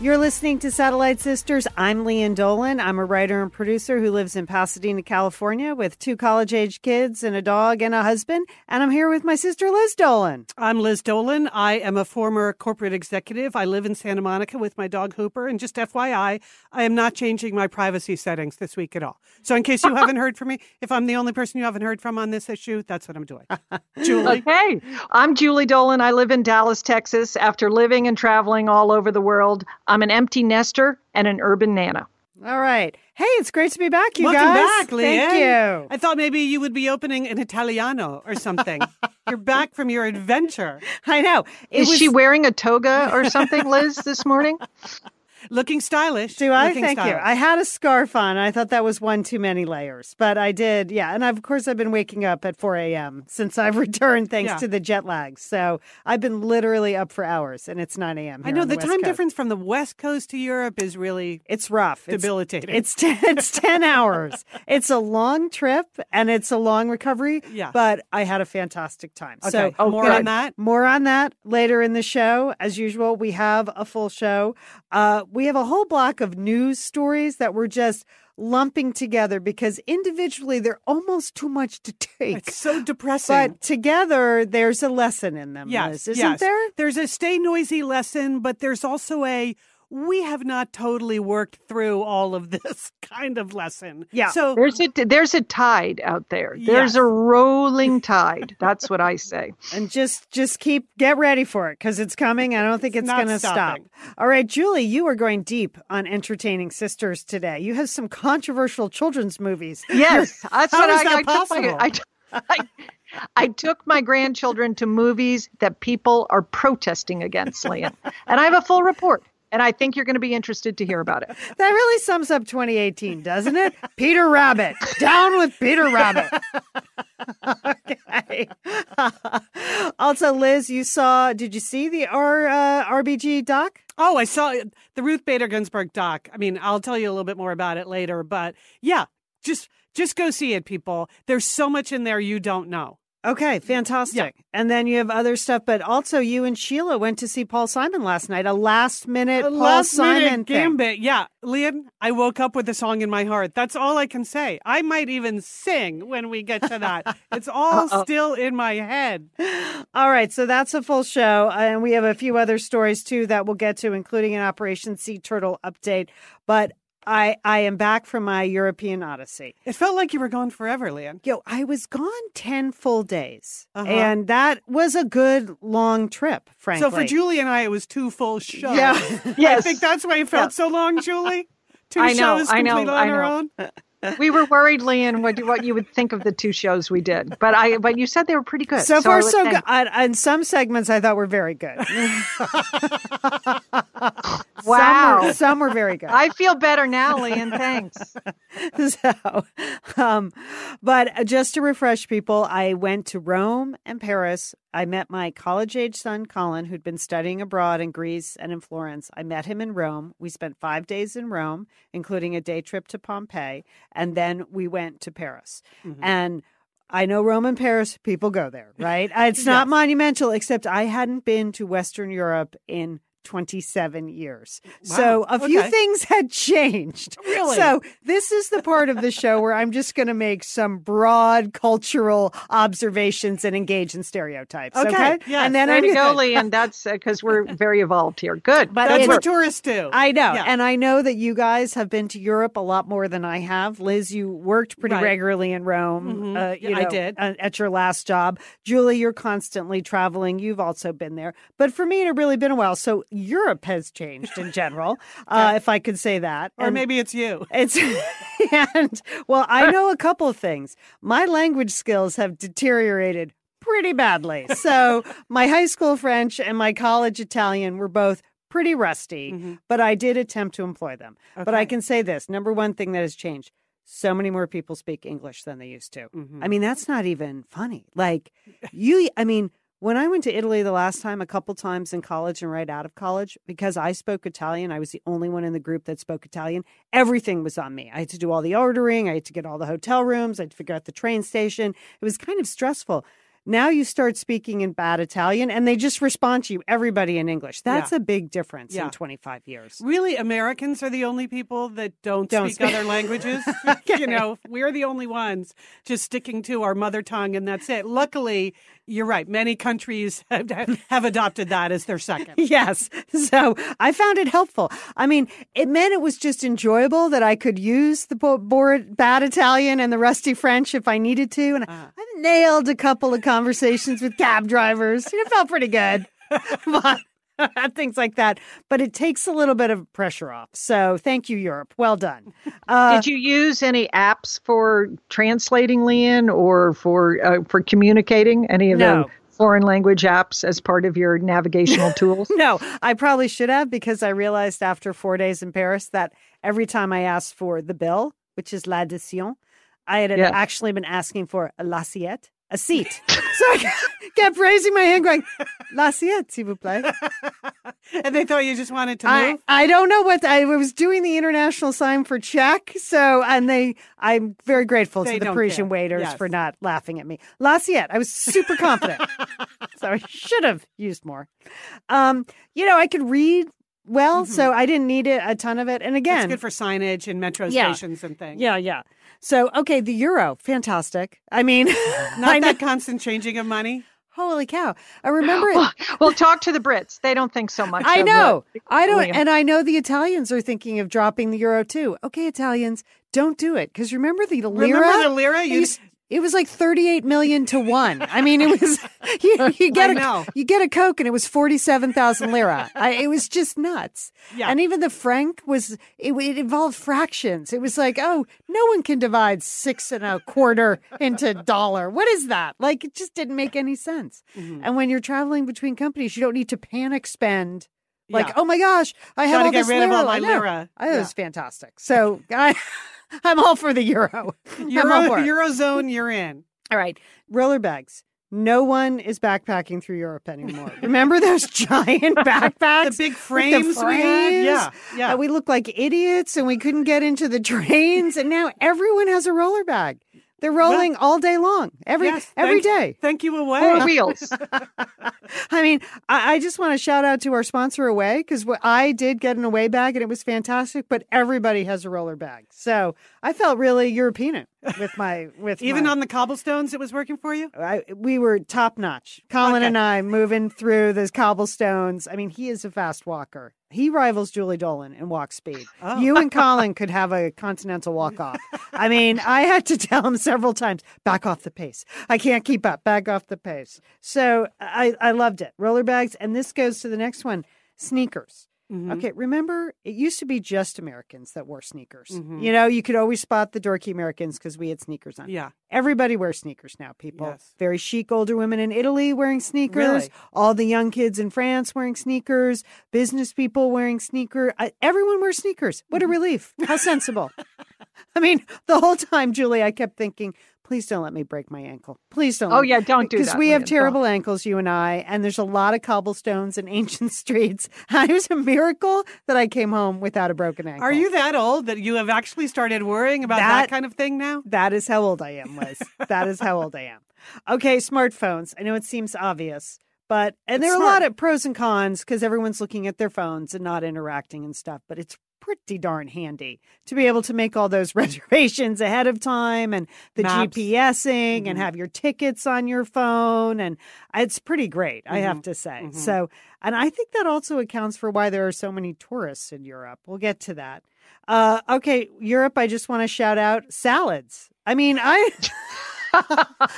You're listening to Satellite Sisters. I'm Lian Dolan. I'm a writer and producer who lives in Pasadena, California, with two college age kids and a dog and a husband. And I'm here with my sister, Liz Dolan. I'm Liz Dolan. I am a former corporate executive. I live in Santa Monica with my dog Hooper. And just FYI, I am not changing my privacy settings this week at all. So, in case you haven't heard from me, if I'm the only person you haven't heard from on this issue, that's what I'm doing. Julie. Okay. I'm Julie Dolan. I live in Dallas, Texas. After living and traveling all over the world, I'm an empty nester and an urban nana. All right. Hey, it's great to be back, you Welcome guys. back, Lian. Thank you. I thought maybe you would be opening an Italiano or something. You're back from your adventure. I know. It Is was- she wearing a toga or something, Liz, this morning? Looking stylish. Do I? Looking Thank you. I had a scarf on. I thought that was one too many layers, but I did. Yeah. And of course, I've been waking up at 4 a.m. since I've returned thanks Yeah. to the jet lag. So I've been literally up for hours and it's 9 a.m. I know on the, time Coast. difference from the West Coast to Europe is really It's rough. It's, debilitating. it's, ten, it's 10 hours. It's a long trip and it's a long recovery. Yeah. But I had a fantastic time. okay. So more good. on that. More on that later in the show. As usual, we have a full show. Uh, we have a whole block of news stories that we're just lumping together because individually they're almost too much to take. It's so depressing. But together, there's a lesson in them. yes, Liz, isn't yes. there? There's a stay noisy lesson, but there's also a we have not totally worked through all of this kind of lesson. Yeah. So There's a there's a tide out there. There's Yes. a rolling tide. That's what I say. And just just keep get ready for it because it's coming. I don't think it's Not going to stop. All right, Julie, you are going deep on entertaining sisters today. You have some controversial children's movies. Yes, that's How what is I, that I took. My, possible? I, t- I, I took my grandchildren to movies that people are protesting against, Lian, and I have a full report. And I think you're going to be interested to hear about it. That really sums up 2018, doesn't it? Peter Rabbit. Down with Peter Rabbit. okay. also, Liz, you saw, did you see the R, uh, RBG doc? Oh, I saw the Ruth Bader Ginsburg doc. I mean, I'll tell you a little bit more about it later, but yeah, just just go see it, people. There's so much in there you don't know. Okay, fantastic. And then you have other stuff, but also you and Sheila went to see Paul Simon last night, a last minute A Paul last Simon minute thing. gambit. Yeah, Lian, I woke up with a song in my heart. That's all I can say. I might even sing when we get to that. it's all still in my head. All right, so that's a full show, and we have a few other stories too that we'll get to, including an Operation Sea Turtle update. But I I am back from my European odyssey. It felt like you were gone forever, Lian. Yo, I was gone ten full days, Uh-huh. and that was a good long trip. Frankly, So for Julie and I, it was two full shows. Yeah. I think that's why it felt so long, Julie. Two I know, shows I know, complete I on our own. We were worried, Lian, what, what you would think of the two shows we did. But I, but you said they were pretty good. so I far so good. And, and some segments I thought were very good. Wow. some were, some were very good. I feel better now, Lian. Thanks. so, um, but just to refresh people, I went to Rome and Paris. I met my college age son, Colin, who'd been studying abroad in Greece and in Florence. I met him in Rome. We spent five days in Rome, including a day trip to Pompeii, and then we went to Paris. And I know Rome and Paris, people go there, right? It's not monumental, except I hadn't been to Western Europe in 27 years. So a few okay. things had changed. Really? So this is the part of the show where I'm just going to make some broad cultural observations and engage in stereotypes. Okay. Okay, yes. And then Way I'm to go, good. Lian. That's because we're very evolved here. Good. But That's what tourists do. I know. Yeah. And I know that you guys have been to Europe a lot more than I have. Liz, you worked pretty Right. regularly in Rome. Mhm. Uh, you Yeah, I did. uh, At your last job. Julie, you're constantly traveling. You've also been there. But for me, it had really been a while. So Europe has changed in general, uh, if I could say that. or And maybe it's you. It's and well, I know a couple of things. My language skills have deteriorated pretty badly. So my high school French and my college Italian were both pretty rusty, Mhm. but I did attempt to employ them. But I can say this number one thing that has changed so many more people speak English than they used to. Mhm. I mean, that's not even funny. Like, you, I mean, when I went to Italy the last time, a couple times in college and right out of college, because I spoke Italian, I was the only one in the group that spoke Italian. Everything was on me. I had to do all the ordering, I had to get all the hotel rooms, I had to figure out the train station. It was kind of stressful. Now you start speaking in bad Italian and they just respond to you, everybody in English. That's a big difference Yeah. in 25 years. Really, Americans are the only people that don't, Don't speak speak- other languages. Okay. You know, we're the only ones just sticking to our mother tongue, and that's it. Luckily, you're right. Many countries have, have adopted that as their second. Yes. So I found it helpful. I mean, it meant it was just enjoyable that I could use the bo- bad Italian and the rusty French if I needed to. And Uh. I nailed a couple of conversations with cab drivers. It felt pretty good. but things like that. But it takes a little bit of pressure off. So thank you, Europe. Well done. Uh, Did you use any apps for translating, Lian, or for uh, for communicating? Any of No. the foreign language apps as part of your navigational tools? No, I probably should have because I realized after four days in Paris that every time I asked for the bill, which is l'addition, I had Yeah. actually been asking for a l'assiette, a seat. so I kept raising my hand, going, l'assiette, s'il vous plaît. and they thought you just wanted to I, move. I don't know what I was doing the international sign for check. So, and they, I'm very grateful They to the Parisian care. waiters Yes. for not laughing at me. L'assiette, I was super confident. so I should have used more. Um, you know, I could read well, so I didn't need it, a ton of it. And Mm-hmm. It's again, good for signage and metro Yeah. stations and things. yeah, yeah. So, okay, the euro, fantastic. I mean, Not I know- that constant changing of money. holy cow. I remember it. well, well, talk to the Brits. They don't think so much. I of know. the- I don't, William. and I know the Italians are thinking of dropping the euro too. Okay, Italians, don't do it because remember the lira. Remember the lira? It You, was, it was like thirty-eight million to one. I mean, it was you, you get a you get a coke and it was forty-seven thousand lira. I, it was just nuts. Yeah. And even the franc was it, it involved fractions. It was like, oh, no one can divide six and a quarter into dollar. What is that? Like, it just didn't make any sense. Mhm. And when you're traveling between companies, you don't need to panic spend. Like, Yeah. oh my gosh, I have all get this rid of lira. all my lira. It Yeah. was fantastic. So I, I'm all for the euro. Euro. Eurozone, you're in. All right, roller bags. No one is backpacking through Europe anymore. Remember those giant backpacks? The big frames we had? frames? Yeah, yeah. Uh, we looked like idiots and we couldn't get into the trains. And now everyone has a roller bag. They're rolling all day long, every Yes, every thank- day. Thank you away. Four wheels. I mean, I, I just want to shout out to our sponsor, Away, because I did get an Away bag and it was fantastic. But everybody has a roller bag, so I felt really European with my with Even my- on the cobblestones, it was working for you? I, we were top notch. Colin Okay. and I moving through those cobblestones. I mean, he is a fast walker. He rivals Julie Dolan in walk speed. Oh. You and Colin could have a continental walk off. I mean, I had to tell him several times, back off the pace. I can't keep up. Back off the pace. So I, I loved it. Roller bags. And this goes to the next one sneakers. Mhm. Okay, remember it used to be just Americans that wore sneakers. Mhm. You know, you could always spot the dorky Americans because we had sneakers on. Yeah. Everybody wears sneakers now, people. Yes. Very chic older women in Italy wearing sneakers. Really? All the young kids in France wearing sneakers. Business people wearing sneakers. I, everyone wears sneakers. What a Mm-hmm. relief. How sensible. I mean, the whole time, Julie, I kept thinking, please don't let me break my ankle. Please don't. Oh yeah, don't do that. Because we have Lian. terrible ankles, you and I, and there's a lot of cobblestones and ancient streets. it was a miracle that I came home without a broken ankle. Are you that old that you have actually started worrying about that, That- kind of thing now? That is how old I am, Liz. that is how old I am. Okay, smartphones. I know it seems obvious, But and It's there are a lot of pros and cons because everyone's looking at their phones and not interacting and stuff. But it's pretty darn handy to be able to make all those reservations ahead of time and the Maps. GPSing and Mhm. have your tickets on your phone. And it's pretty great, I have Mhm. to say. Mhm. So, and I think that also accounts for why there are so many tourists in Europe. We'll get to that. Uh, okay, Europe, I just want to shout out salads. I mean, I. Is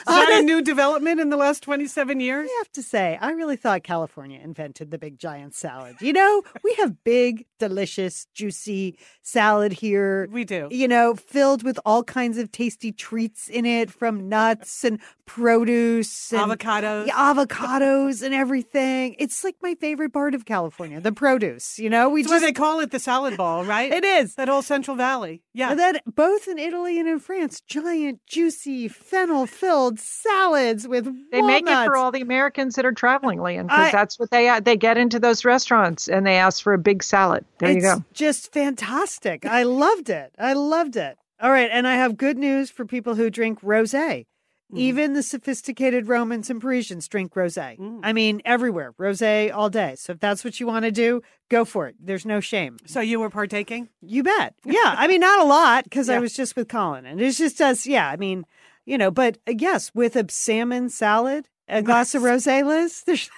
that a new development in the last 27 years? I have to say, I really thought California invented the big giant salad. You know, we have big, delicious, juicy salad here. We do. You know, filled with all kinds of tasty treats in it from nuts and produce and Avocados. yeah, avocados and everything. It's like my favorite part of California, the produce. You know, we That's why just they call it the salad ball, right? it is. that whole Central Valley. Yeah. And then both in Italy and in France, giant, juicy, fennel-filled salads with They make it for all the Americans that are traveling, Lian, because that's what they uh, they get into those restaurants and they ask for a big salad. There you it's go. just fantastic. I loved it. I loved it. All right, and I have good news for people who drink rosé. Mm-hmm. Even the sophisticated Romans and Parisians drink rosé. Mm. I mean, everywhere, rosé all day. So if that's what you want to do, go for it. There's no shame. So you were partaking? You bet. Yeah, I mean, not a lot because I was just with Colin, and it's just us. Yeah, I mean, you know, but uh, yes, with a salmon salad, a glass of rosé, Liz. There's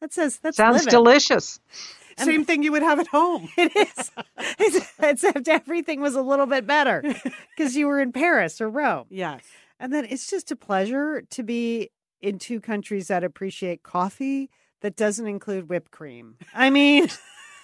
that says that's Sounds living. delicious. Same thing you would have at home. It is. It's- Except everything was a little bit better because you were in Paris or Rome. Yes. And then it's just a pleasure to be in two countries that appreciate coffee that doesn't include whipped cream. I mean,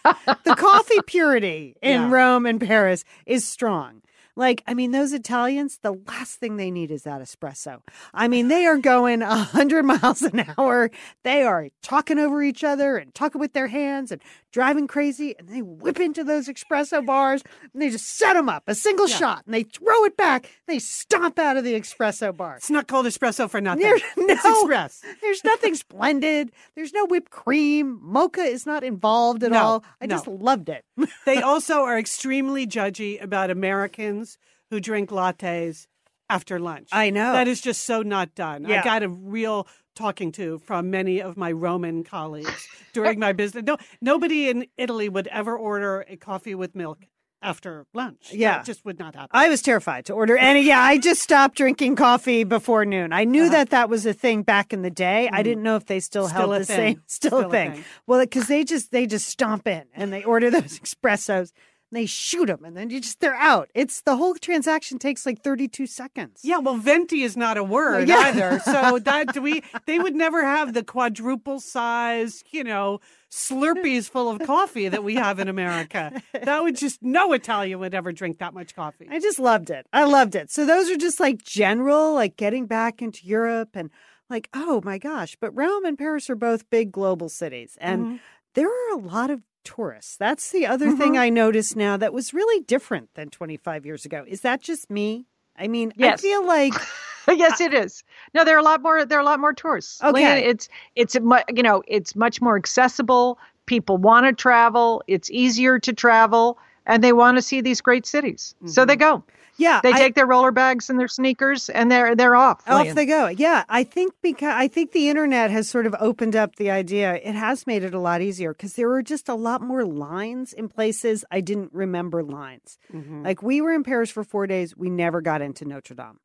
the coffee purity in Yeah. Rome and Paris is strong. Like, I mean, those Italians, the last thing they need is that espresso. I mean, they are going 100 miles an hour. They are talking over each other and talking with their hands and driving crazy. And they whip into those espresso bars and they just set them up a single Yeah. shot and they throw it back. They stomp out of the espresso bar. It's not called espresso for nothing. There's It's no- express. There's nothing splendid. There's no whipped cream. Mocha is not involved at No, all. I no. just loved it. They also are extremely judgy about Americans who drink lattes after lunch. I know. That is just so not done. Yeah. I got a real talking to from many of my Roman colleagues during my business. No, nobody in Italy would ever order a coffee with milk after lunch. Yeah. That just would not happen. I was terrified to order any. Yeah, I just stopped drinking coffee before noon. I knew Uh-huh. that that was a thing back in the day. I didn't know if they still, Still held the thing. same. Still, Still a a thing. thing. Well, because they just they just stomp in and they order those espressos. They shoot them and then you just they're out. It's the whole transaction takes like 32 seconds. Yeah, well, venti is not a word Yeah. either. So that do we they would never have the quadruple size, you know, Slurpees full of coffee that we have in America. That would just no Italian would ever drink that much coffee. I just loved it. I loved it. So those are just like general, like getting back into Europe and like, oh my gosh. But Rome and Paris are both big global cities. And Mhm. there are a lot of tourists. That's the other thing mm-hmm. I noticed now that was really different than 25 years ago. Is that just me? I mean, I feel like yes, it is. No, there are a lot more. There are a lot more tourists. Okay. It's it's you know it's much more accessible. People want to travel. It's easier to travel, and they want to see these great cities. So they mm-hmm. go. Yeah, They I- take their roller bags and their sneakers, and they're they're off. Off they go. Yeah, I think because I think the internet has sort of opened up the idea. It has made it a lot easier because there were just a lot more lines in places I didn't remember lines. Mhm. Like we were in Paris for four days, we never got into Notre Dame.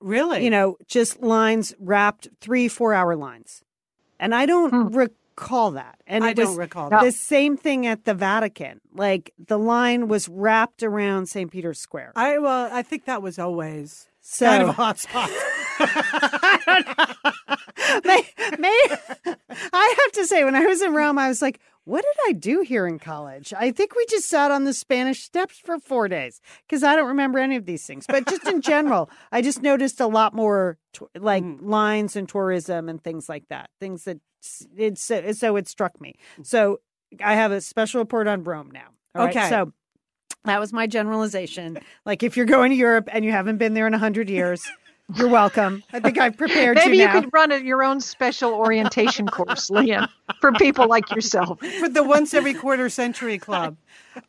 Really? You know, just lines wrapped three, four hour lines, and I don't Hmm. Recall that. And I don't recall that. the same thing at the Vatican. Like the line was wrapped around St. Peter's Square. I well, I think that was always So kind of a hot spot. may, may, I have to say, when I was in Rome, I was like, what did I do here in college? I think we just sat on the Spanish steps for four days because I don't remember any of these things. But just in general, I just noticed a lot more like Mhm. lines and tourism and things like that. Things that it's so, so it struck me. So I have a special report on Rome now. All right, Okay. so that was my generalization. Like if you're going to Europe and you haven't been there in a hundred years, you're welcome. I think I've prepared Maybe you you could run a, your own special orientation course, Lian, for people like yourself. For the once every quarter century club.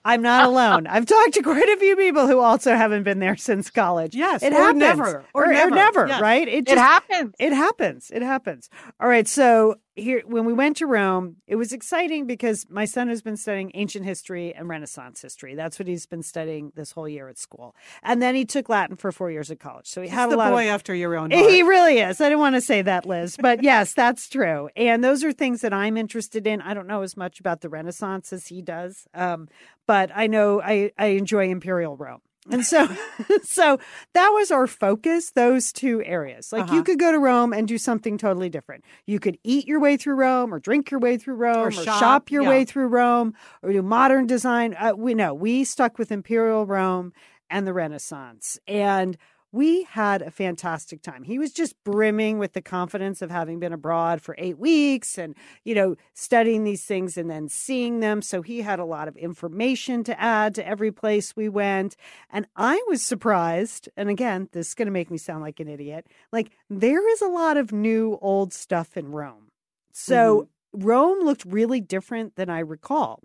I'm not alone. I've talked to quite a few people who also haven't been there since college. Yes, it or happens. never, or never. never, Yes. right? It just- happens. It happens. It happens. All right. So here, when we went to Rome, it was exciting because my son has been studying ancient history and Renaissance history. That's what he's been studying this whole year at school. And then he took Latin for four years at college. So he had a the lot boy of. after your own He really is. I didn't want to say that, Liz, but yes, that's true. And those are things that I'm interested in. I don't know as much about the Renaissance as he does, um, but I know I, I enjoy Imperial Rome. And so, so that was our focus, those two areas. Like you Uh-huh. could go to Rome and do something totally different. You could eat your way through Rome or drink your way through Rome or, shop, shop, your yeah. way through Rome or do modern design. Uh, we know we stuck with Imperial Rome and the Renaissance. And we had a fantastic time. He was just brimming with the confidence of having been abroad for eight weeks and, you know, studying these things and then seeing them. So he had a lot of information to add to every place we went. And I was surprised. And again, this is going to make me sound like an idiot. Like, there is a lot of new old stuff in Rome. So mm-hmm. Rome looked really different than I recall.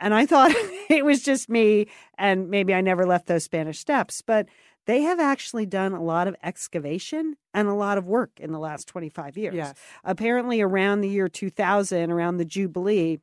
And I thought it was just me, and maybe I never left those Spanish steps. But they have actually done a lot of excavation and a lot of work in the last 25 years. Yes. Apparently, around the year 2000, around the Jubilee,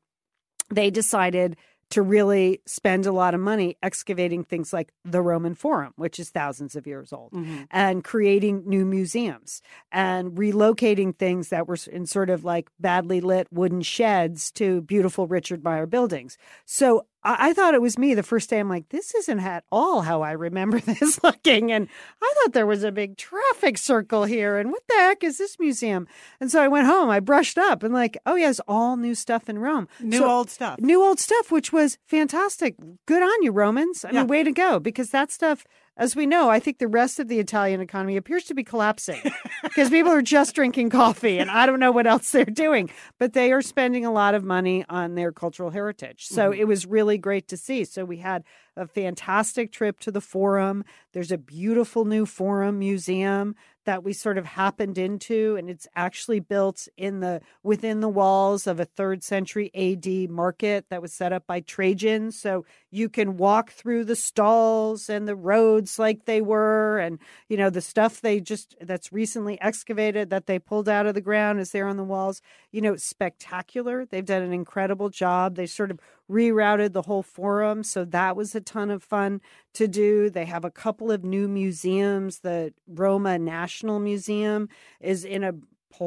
they decided to really spend a lot of money excavating things like the Roman Forum, which is thousands of years old, Mhm. and creating new museums and relocating things that were in sort of like badly lit wooden sheds to beautiful Richard Meier buildings. So I, I thought it was me the first day. I'm like, this isn't at all how I remember this looking. And I thought there was a big traffic circle here. And what the heck is this museum? And so I went home, I brushed up and like, oh, yes, all new stuff in Rome. New So- old stuff. New old stuff, which was fantastic. Good on you, Romans. I Yeah. mean, way to go. Because that stuff, as we know, I think the rest of the Italian economy appears to be collapsing because people are just drinking coffee and I don't know what else they're doing. But they are spending a lot of money on their cultural heritage. So Mhm. it was really great to see. So we had a fantastic trip to the Forum. There's a beautiful new Forum museum that we sort of happened into and it's actually built in the within the walls of a 3rd century AD market that was set up by Trajan. So you can walk through the stalls and the roads like they were and you know the stuff they just that's recently excavated that they pulled out of the ground is there on the walls. You know spectacular. They've done an incredible job. They sort of rerouted the whole forum so that was a ton of fun to do they have a couple of new museums the Roma National Museum is in a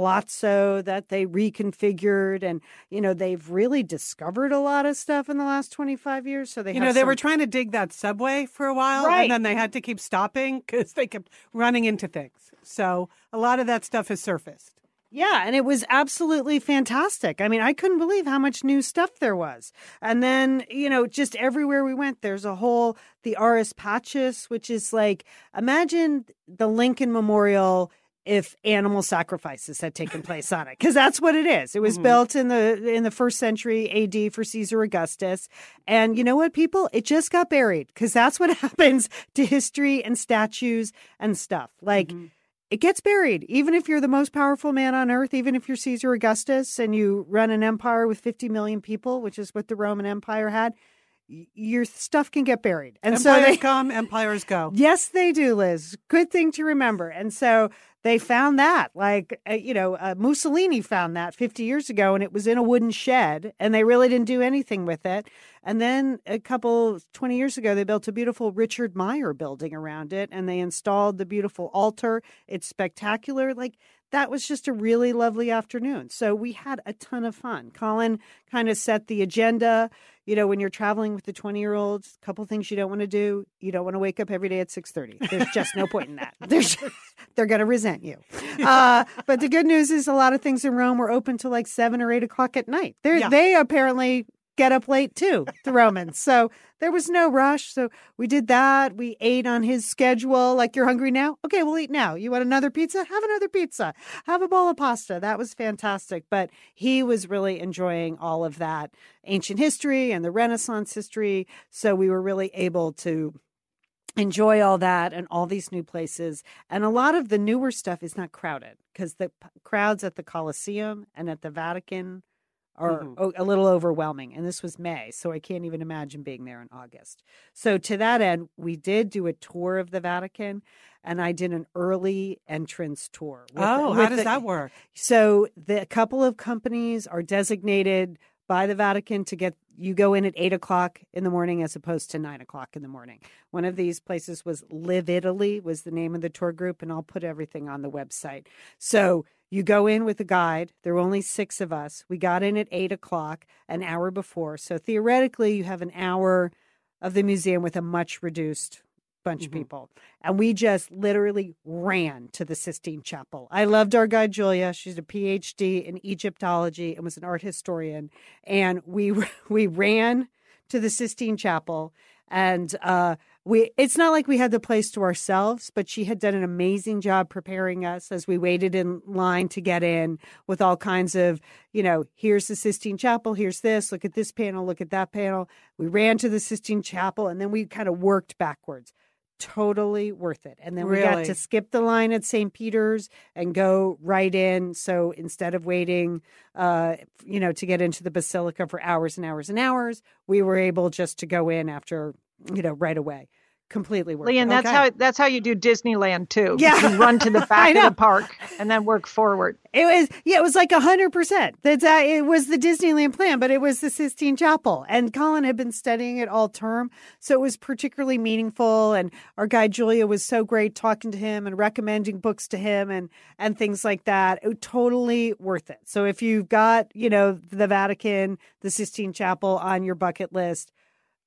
palazzo that they reconfigured and you know they've really discovered a lot of stuff in the last 25 years so they You know, they some- were trying to dig that subway for a while, Right. and then they had to keep stopping because they kept running into things. So a lot of that stuff has surfaced. Yeah, and it was absolutely fantastic. I mean, I couldn't believe how much new stuff there was. And then, you know, just everywhere we went, there's a whole the Ara Pacis, which is like imagine the Lincoln Memorial if animal sacrifices had taken place on it because that's what it is it was Mhm. built in the in the first century AD for Caesar Augustus and you know what people it just got buried because that's what happens to history and statues and stuff like Mhm. It gets buried. Even if you're the most powerful man on earth, even if you're Caesar Augustus and you run an empire with 50 million people, which is what the Roman Empire had, your stuff can get buried. And so they, come, empires go. yes, they do, Liz. Good thing to remember. And so they found that, like, uh, you know, uh, Mussolini found that 50 years ago and it was in a wooden shed and they really didn't do anything with it. And then a couple, 20 years ago, they built a beautiful Richard Meier building around it and they installed the beautiful altar. It's spectacular. Like, that was just a really lovely afternoon. So we had a ton of fun. Colin kind of set the agenda. You know, when you're traveling with the 20 year olds, a couple things you don't want to do. You don't want to wake up every day at 6:30. There's just no point in that. There's, they're going to resent you. Uh, but the good news is a lot of things in Rome were open till like seven or eight o'clock at night. Yeah. They apparently get up late too, the Romans. So there was no rush. So we did that. We ate on his schedule. Like, you're hungry now? Okay, we'll eat now. You want another pizza? Have another pizza. Have a bowl of pasta. That was fantastic. But he was really enjoying all of that ancient history and the Renaissance history. So we were really able to enjoy all that and all these new places. And a lot of the newer stuff is not crowded because the p- crowds at the Colosseum and at the Vatican or Mhm. o- a little overwhelming. And this was May, so I can't even imagine being there in August. So to that end, we did do a tour of the Vatican, and I did an early entrance tour. oh, how does the- that work? so the a couple of companies are designated by the Vatican to get you go in at eight o'clock in the morning as opposed to nine o'clock in the morning. One of these places was Livitaly was the name of the tour group, and I'll put everything on the website. So you go in with a guide. There were only six of us. We got in at eight o'clock, an hour before. So theoretically, you have an hour of the museum with a much reduced bunch of Mhm. people. And we just literally ran to the Sistine Chapel. I loved our guide, Julia. She's a PhD in Egyptology and was an art historian. And we we ran to the Sistine Chapel. And uh, we it's not like we had the place to ourselves, but she had done an amazing job preparing us as we waited in line to get in with all kinds of, you know, here's the Sistine Chapel, here's this, look at this panel, look at that panel. We ran to the Sistine Chapel and then we kind of worked backwards totally worth it. And then we got to skip the line at St. Peter's and go right in. So instead of waiting, uh, you know, to get into the basilica for hours and hours and hours, we were able just to go in after, you know, right away. Completely worth Lian, that's Okay. how that's how you do Disneyland too. Yeah. you run to the back of the park and then work forward. It was yeah, it was like a hundred percent. That's uh, it was the Disneyland plan, but it was the Sistine Chapel. And Colin had been studying it all term, so it was particularly meaningful. And our guide Julia was so great talking to him and recommending books to him and and things like that. It totally worth it. So if you've got you know the Vatican, the Sistine Chapel on your bucket list.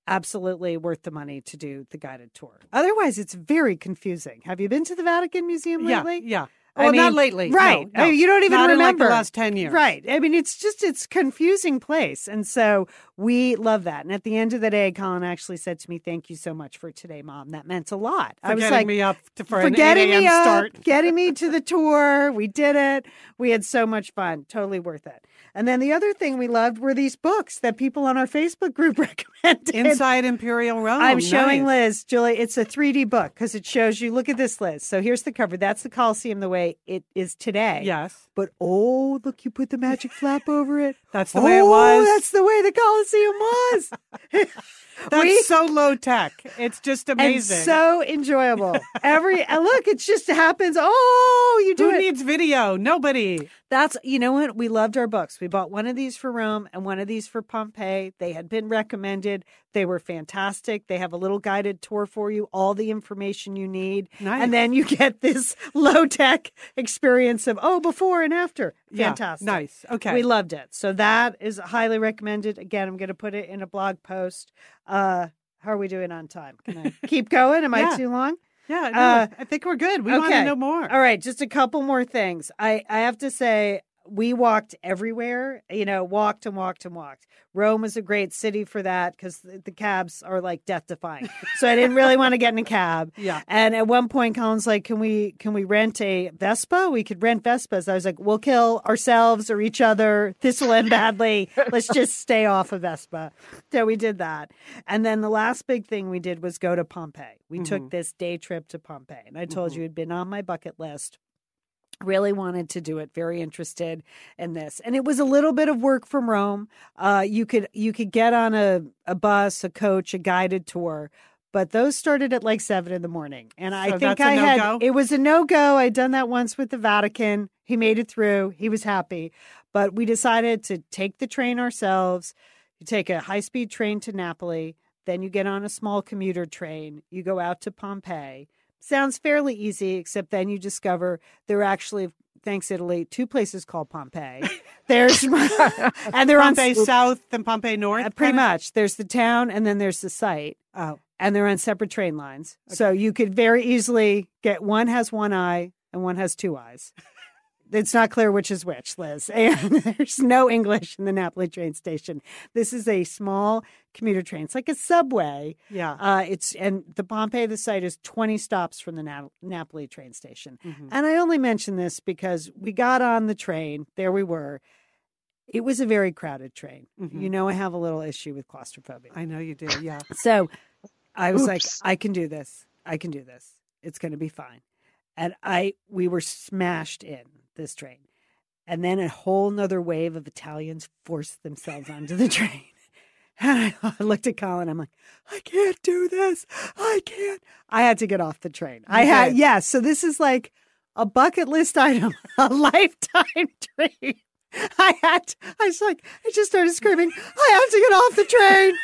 Absolutely worth the money to do the guided tour. Otherwise, it's very confusing. Have you been to the Vatican Museum lately? yeah. I Well, not mean, lately. right. no. I mean, you don't even Not in, like, remember the last 10 years. Right. I mean, it's just it's confusing place, and so we love that. And at the end of the day, Colin actually said to me, "Thank you so much for today, Mom. That meant a lot." For I was getting like, me up to, for, for an 8 getting me up, start. getting me to the tour. We did it. We had so much fun. Totally worth it. And then the other thing we loved were these books that people on our Facebook group recommended. Inside Imperial Rome. I'm showing Liz, Julie. It's a 3D book because it shows you. Look at this, Liz. So here's the cover. That's the Coliseum the way it is today. Yes. But oh, look, you put the magic flap over it. That's the way it Oh, was. That's the way the Coliseum was. That's we- so low tech. It's just and amazing. so enjoyable. Every and look, it just happens. Oh, you do Who it. needs video? Nobody. That's you know what we loved our books. We bought one of these for Rome and one of these for Pompeii. They had been recommended. They were fantastic. They have a little guided tour for you, all the information you need, Nice. and then you get this low tech experience of oh before and after. Yeah, Fantastic. nice. Okay. We loved it. So that is highly recommended. Again, I'm going to put it in a blog post. Uh, how are we doing on time? Can I keep going? Am I too long? yeah, no, uh, I think we're good. We want to know more. All right, just a couple more things. I I have to say we walked everywhere, you know, walked and walked and walked. Rome was a great city for that because the, the cabs are like death defying. so I didn't really want to get in a cab. Yeah. And at one point, Colin's like, "Can we can we rent a Vespa? We could rent Vespas." I was like, "We'll kill ourselves or each other. This will end badly. Let's just stay off of Vespa." So we did that. And then the last big thing we did was go to Pompeii. We took Mhm. this day trip to Pompeii, and I told Mhm. you it'd been on my bucket list really wanted to do it very interested in this. And it was a little bit of work from rome. Uh, you could you could get on a, a bus a coach a guided tour but those started at like seven in the morning. And i So think i had no-go? it was a no-go. I'd done that once with the vatican. He made it through. He was happy. But we decided to take the train ourselves. You take a high-speed train to napoli. Then you get on a small commuter train. You go out to pompeii sounds fairly easy, except then you discover there are actually, thanks Italy, two places called Pompeii. There's and they're on Pompeii South and Pompeii North. uh, pretty much. There's the town and then there's the site, Oh, and they're on separate train lines. So you could very easily get one has one eye and one has two eyes. It's not clear which is which, Liz. And there's no English in the Napoli train station. This is a small commuter train. It's like a subway. yeah. Uh, it's and the Pompeii, the site is 20 stops from the Na- Napoli train station. Mhm. And I only mention this because we got on the train. There we were. It was a very crowded train. Mhm. You know, I have a little issue with claustrophobia. I know you do. Yeah. So I was like, I can do this. I can do this. It's going to be fine. And I, we were smashed in this train. And then a whole nother wave of Italians forced themselves onto the train. And I looked at Colin. I'm like, I can't do this. I can't. I had to get off the train. I had, did? yes. so this is like a bucket list item, a lifetime dream. I had, to, I was like, I just started screaming, I have to get off the train.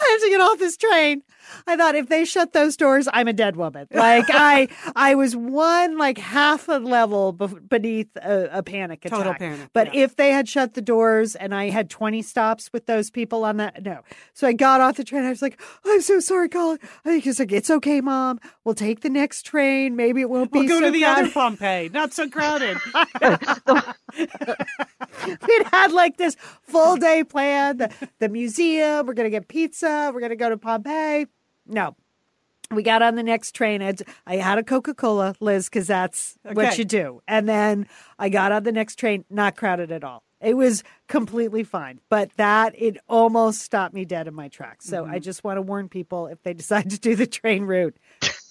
I have to get off this train. I thought if they shut those doors, I'm a dead woman. Like I, I was one like half a level be- beneath a, a panic attack. Total panic, But yeah. if they had shut the doors and I had 20 stops with those people on that, no. So I got off the train. I was like, I'm so sorry, Colin. I think he's like, it's okay, mom. We'll take the next train. Maybe it won't be. We'll go so to the crowded." other Pompeii. Not so crowded. We'd had like this full day plan. The, the museum, we're going to get pizza, we're going to go to Pompeii. No. We got on the next train. I'd- I had a Coca Cola, Liz, because that's what you do. And then I got on the next train, not crowded at all. It was completely fine. But that, it almost stopped me dead in my tracks. So Mm-hmm. I just want to warn people if they decide to do the train route,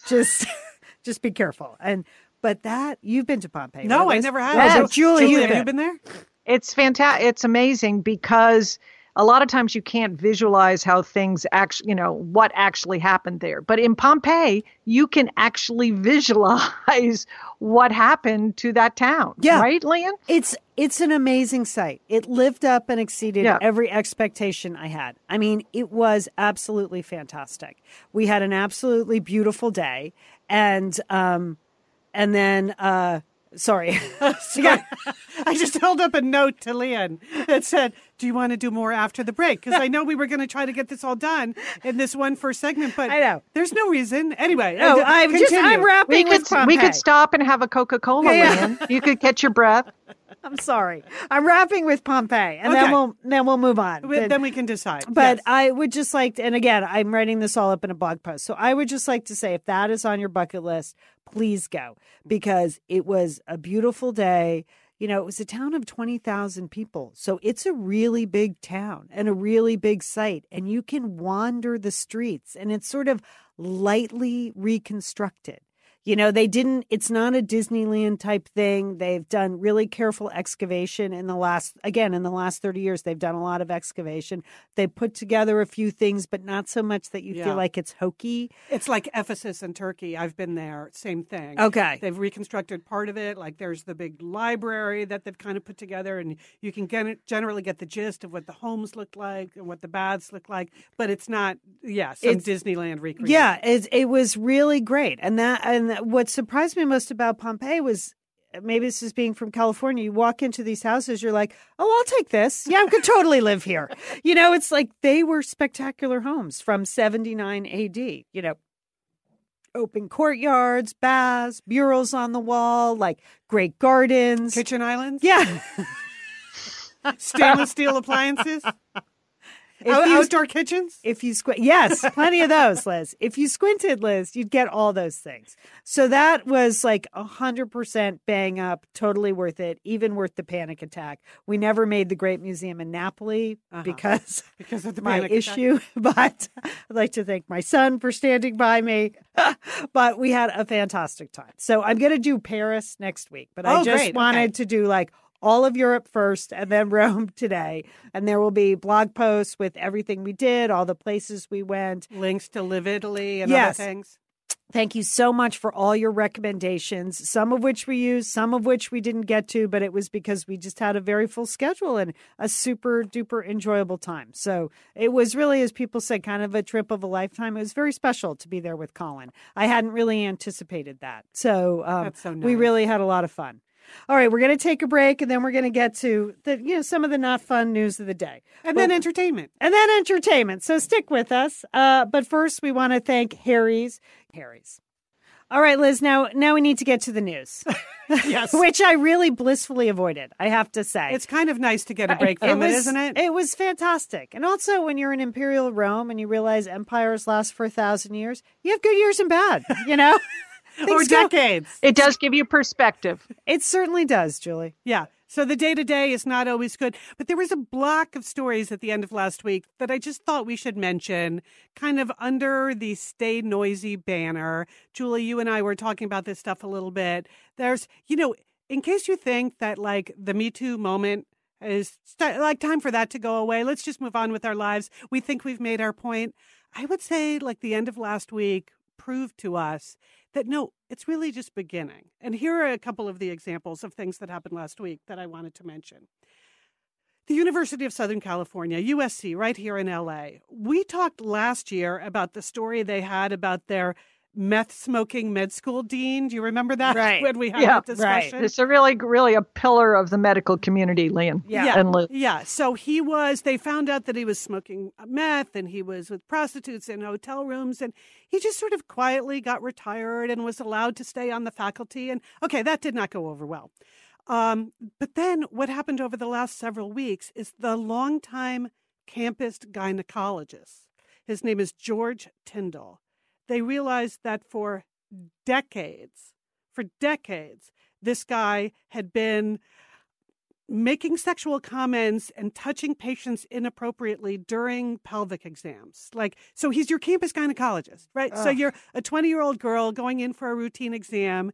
just just be careful. And but that you've been to Pompeii. no, right, I never have. Yes. Oh, Julie, Julie, you've have been. you been there? It's fantastic. It's amazing because a lot of times you can't visualize how things actually, you know, what actually happened there. But in Pompeii, you can actually visualize what happened to that town. Yeah. Right, Lian? It's it's an amazing site. It lived up and exceeded Yeah. every expectation I had. I mean, it was absolutely fantastic. We had an absolutely beautiful day, and um, and then uh, sorry, Yeah. I just held up a note to Lian that said, Do you want to do more after the break? Because I know we were going to try to get this all done in this one first segment, but I know. there's no reason. Anyway, no, uh, I'm just. I'm wrapping We with could we could stop and have a Coca Cola, Yeah. Lian. You could catch your breath. I'm sorry. I'm wrapping with Pompeii, and Okay. then we'll then we'll move on. We- Then we can decide. But Yes. I would just like to, and again, I'm writing this all up in a blog post. So I would just like to say if that is on your bucket list, please go because it was a beautiful day. You know, it was a town of 20,000 people. So it's a really big town and a really big site. And you can wander the streets and it's sort of lightly reconstructed. You know, they didn't, it's not a Disneyland type thing. They've done really careful excavation in the last, again, in the last 30 years, they've done a lot of excavation. They put together a few things, but not so much that you Yeah. feel like it's hokey. It's like Ephesus in Turkey. I've been there. Same thing. Okay. They've reconstructed part of it. Like there's the big library that they've kind of put together, and you can get generally get the gist of what the homes look like and what the baths look like. But it's not, yeah, some It's- Disneyland recreation. Yeah, it, it was really great. And that, and what surprised me most about Pompeii was maybe this is being from California. You walk into these houses, you're like, oh, I'll take this. Yeah, I could totally live here. You know, it's like they were spectacular homes from 79 AD, you know. Open courtyards, baths, murals on the wall, like great gardens. Kitchen islands. Yeah. Stainless steel appliances. If Out- you- outdoor kitchens. If you squint, yes, plenty of those, Liz. If you squinted, Liz, you'd get all those things. So that was like a hundred percent bang up, totally worth it, even worth the panic attack. We never made the Great Museum in Napoli Uh-huh. because Because of the my panic attack. issue, but I'd like to thank my son for standing by me. but we had a fantastic time. So I'm going to do Paris next week, but I Oh, just great. wanted Okay. to do like all of Europe first and then Rome today. And there will be blog posts with everything we did, all the places we went. Links to Livitaly and Yes. other things. Thank you so much for all your recommendations, some of which we used, some of which we didn't get to, but it was because we just had a very full schedule and a super duper enjoyable time. So it was really, as people said, kind of a trip of a lifetime. It was very special to be there with Colin. I hadn't really anticipated that. So, um, so we really had a lot of fun. All right, we're going to take a break and then we're going to get to the you know some of the not fun news of the day. And Well, then entertainment. and then entertainment. So stick with us. Uh, but first, we want to thank Harry's. Harry's. All right, Liz. Now, now we need to get to the news, Yes. which I really blissfully avoided. I have to say, It's kind of nice to get a break from it, was, isn't it? It was fantastic. And also, when you're in Imperial Rome and you realize empires last for a thousand years, you have good years and bad. You know, or Things go- decades. It does give you perspective. It certainly does, Julie. Yeah. So the day to day is not always good. But there was a block of stories at the end of last week that I just thought we should mention, kind of under the Stay Noisy banner. Julie, you and I were talking about this stuff a little bit. There's, you know, in case you think that like the Me Too moment is st- like time for that to go away, let's just move on with our lives. We think we've made our point. I would say, like the end of last week proved to us that no, it's really just beginning. And here are a couple of the examples of things that happened last week that I wanted to mention. The University of Southern California, USC, right here in LA. We talked last year about the story they had about their meth smoking med school dean. Do you remember that? Right. When we had Yeah, that discussion. It's a really, really a pillar of the medical community, Lian. Yeah. And Liz. Yeah. So he was, they found out that he was smoking meth and he was with prostitutes in hotel rooms. And he just sort of quietly got retired and was allowed to stay on the faculty. And okay, that did not go over well. Um, but then what happened over the last several weeks is the longtime campus gynecologist, his name is George Tyndall. They realized that for decades, for decades, this guy had been making sexual comments and touching patients inappropriately during pelvic exams. Like, so he's your campus gynecologist, right? So you're a 20 year old girl going in for a routine exam,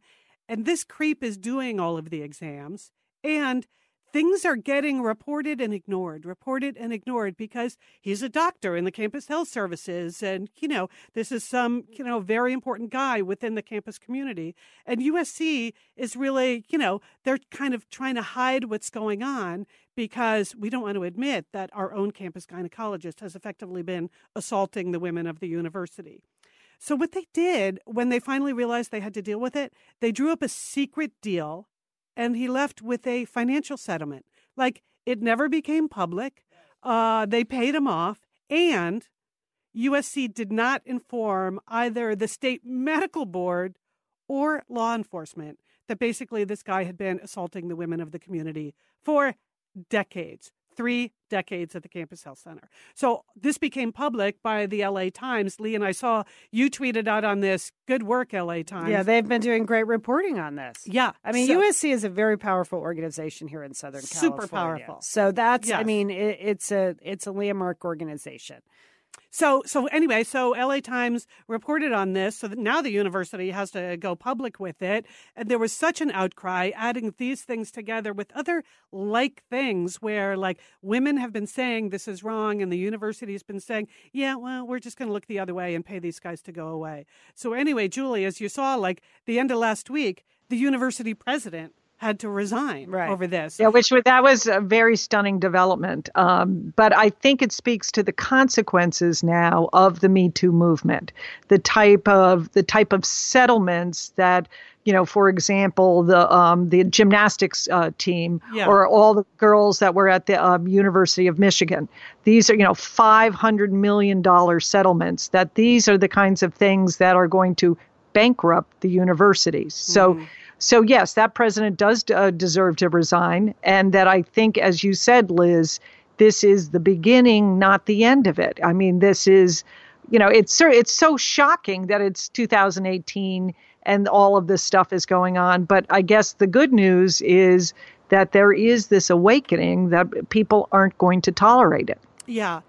and this creep is doing all of the exams. And things are getting reported and ignored, reported and ignored because he's a doctor in the campus health services. And, you know, this is some, you know, very important guy within the campus community. And USC is really, you know, they're kind of trying to hide what's going on because we don't want to admit that our own campus gynecologist has effectively been assaulting the women of the university. So, what they did when they finally realized they had to deal with it, they drew up a secret deal and he left with a financial settlement. Like it never became public. Uh, they paid him off, and USC did not inform either the state medical board or law enforcement that basically this guy had been assaulting the women of the community for decades. Three decades at the campus health center. So this became public by the LA Times. Lee and I saw you tweeted out on this. Good work, LA Times. Yeah, they've been doing great reporting on this. yeah. I mean, so- USC is a very powerful organization here in Southern Super California. Super powerful. So that's, I mean, it, it's a it's a landmark organization. So so anyway, so LA Times reported on this, so that now the university has to go public with it. And there was such an outcry, adding these things together with other like things where like women have been saying this is wrong, and the university's been saying, yeah, well, we're just going to look the other way and pay these guys to go away. So anyway, Julie, as you saw, like the end of last week, the university president had to resign Right. over this. Yeah, which was, that was a very stunning development. Um, but I think it speaks to the consequences now of the Me Too movement, the type of the type of settlements that you know, for example, the um, the gymnastics uh, team Yeah. or all the girls that were at the um, University of Michigan. These are you know five hundred million dollar settlements. That these are the kinds of things that are going to bankrupt the universities. So. So yes, that president does uh, deserve to resign, and that I think, as you said, Liz, this is the beginning, not the end of it. I mean, this is, you know, it's it's so shocking that it's 2018 and all of this stuff is going on. But I guess the good news is that there is this awakening that people aren't going to tolerate it. Yeah.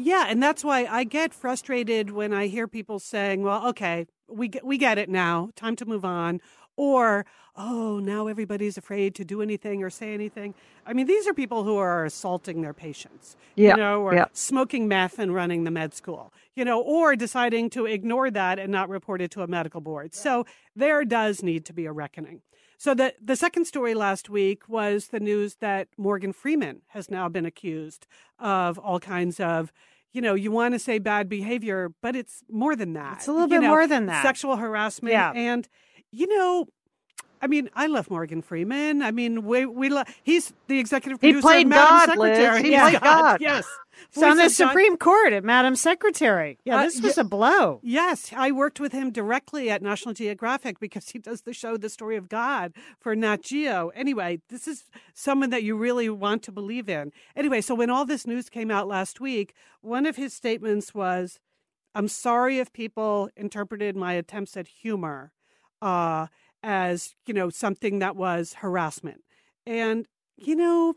Yeah, and that's why I get frustrated when I hear people saying, "Well, okay, we get, we get it now. Time to move on." Or, "Oh, now everybody's afraid to do anything or say anything." I mean, these are people who are assaulting their patients, Yeah, you know, or yeah. smoking meth and running the med school, you know, or deciding to ignore that and not report it to a medical board. So there does need to be a reckoning. So the the second story last week was the news that Morgan Freeman has now been accused of all kinds of you know, you want to say bad behavior, but it's more than that. It's a little You bit know, more than that. Sexual harassment. Yeah. And, you know, I mean, I love Morgan Freeman. I mean, we we love. He's the executive He producer. played of Madam God, Liz. Secretary. He He's played God. Yes. It's on the of God. Supreme Court at Madam Secretary. Yeah, Uh, this was yeah. a blow. Yes, I worked with him directly at National Geographic because he does the show The Story of God for Nat Geo. Anyway, this is someone that you really want to believe in. Anyway, so when all this news came out last week, one of his statements was, I'm sorry if people interpreted my attempts at humor uh, as, you know, something that was harassment. And, you know,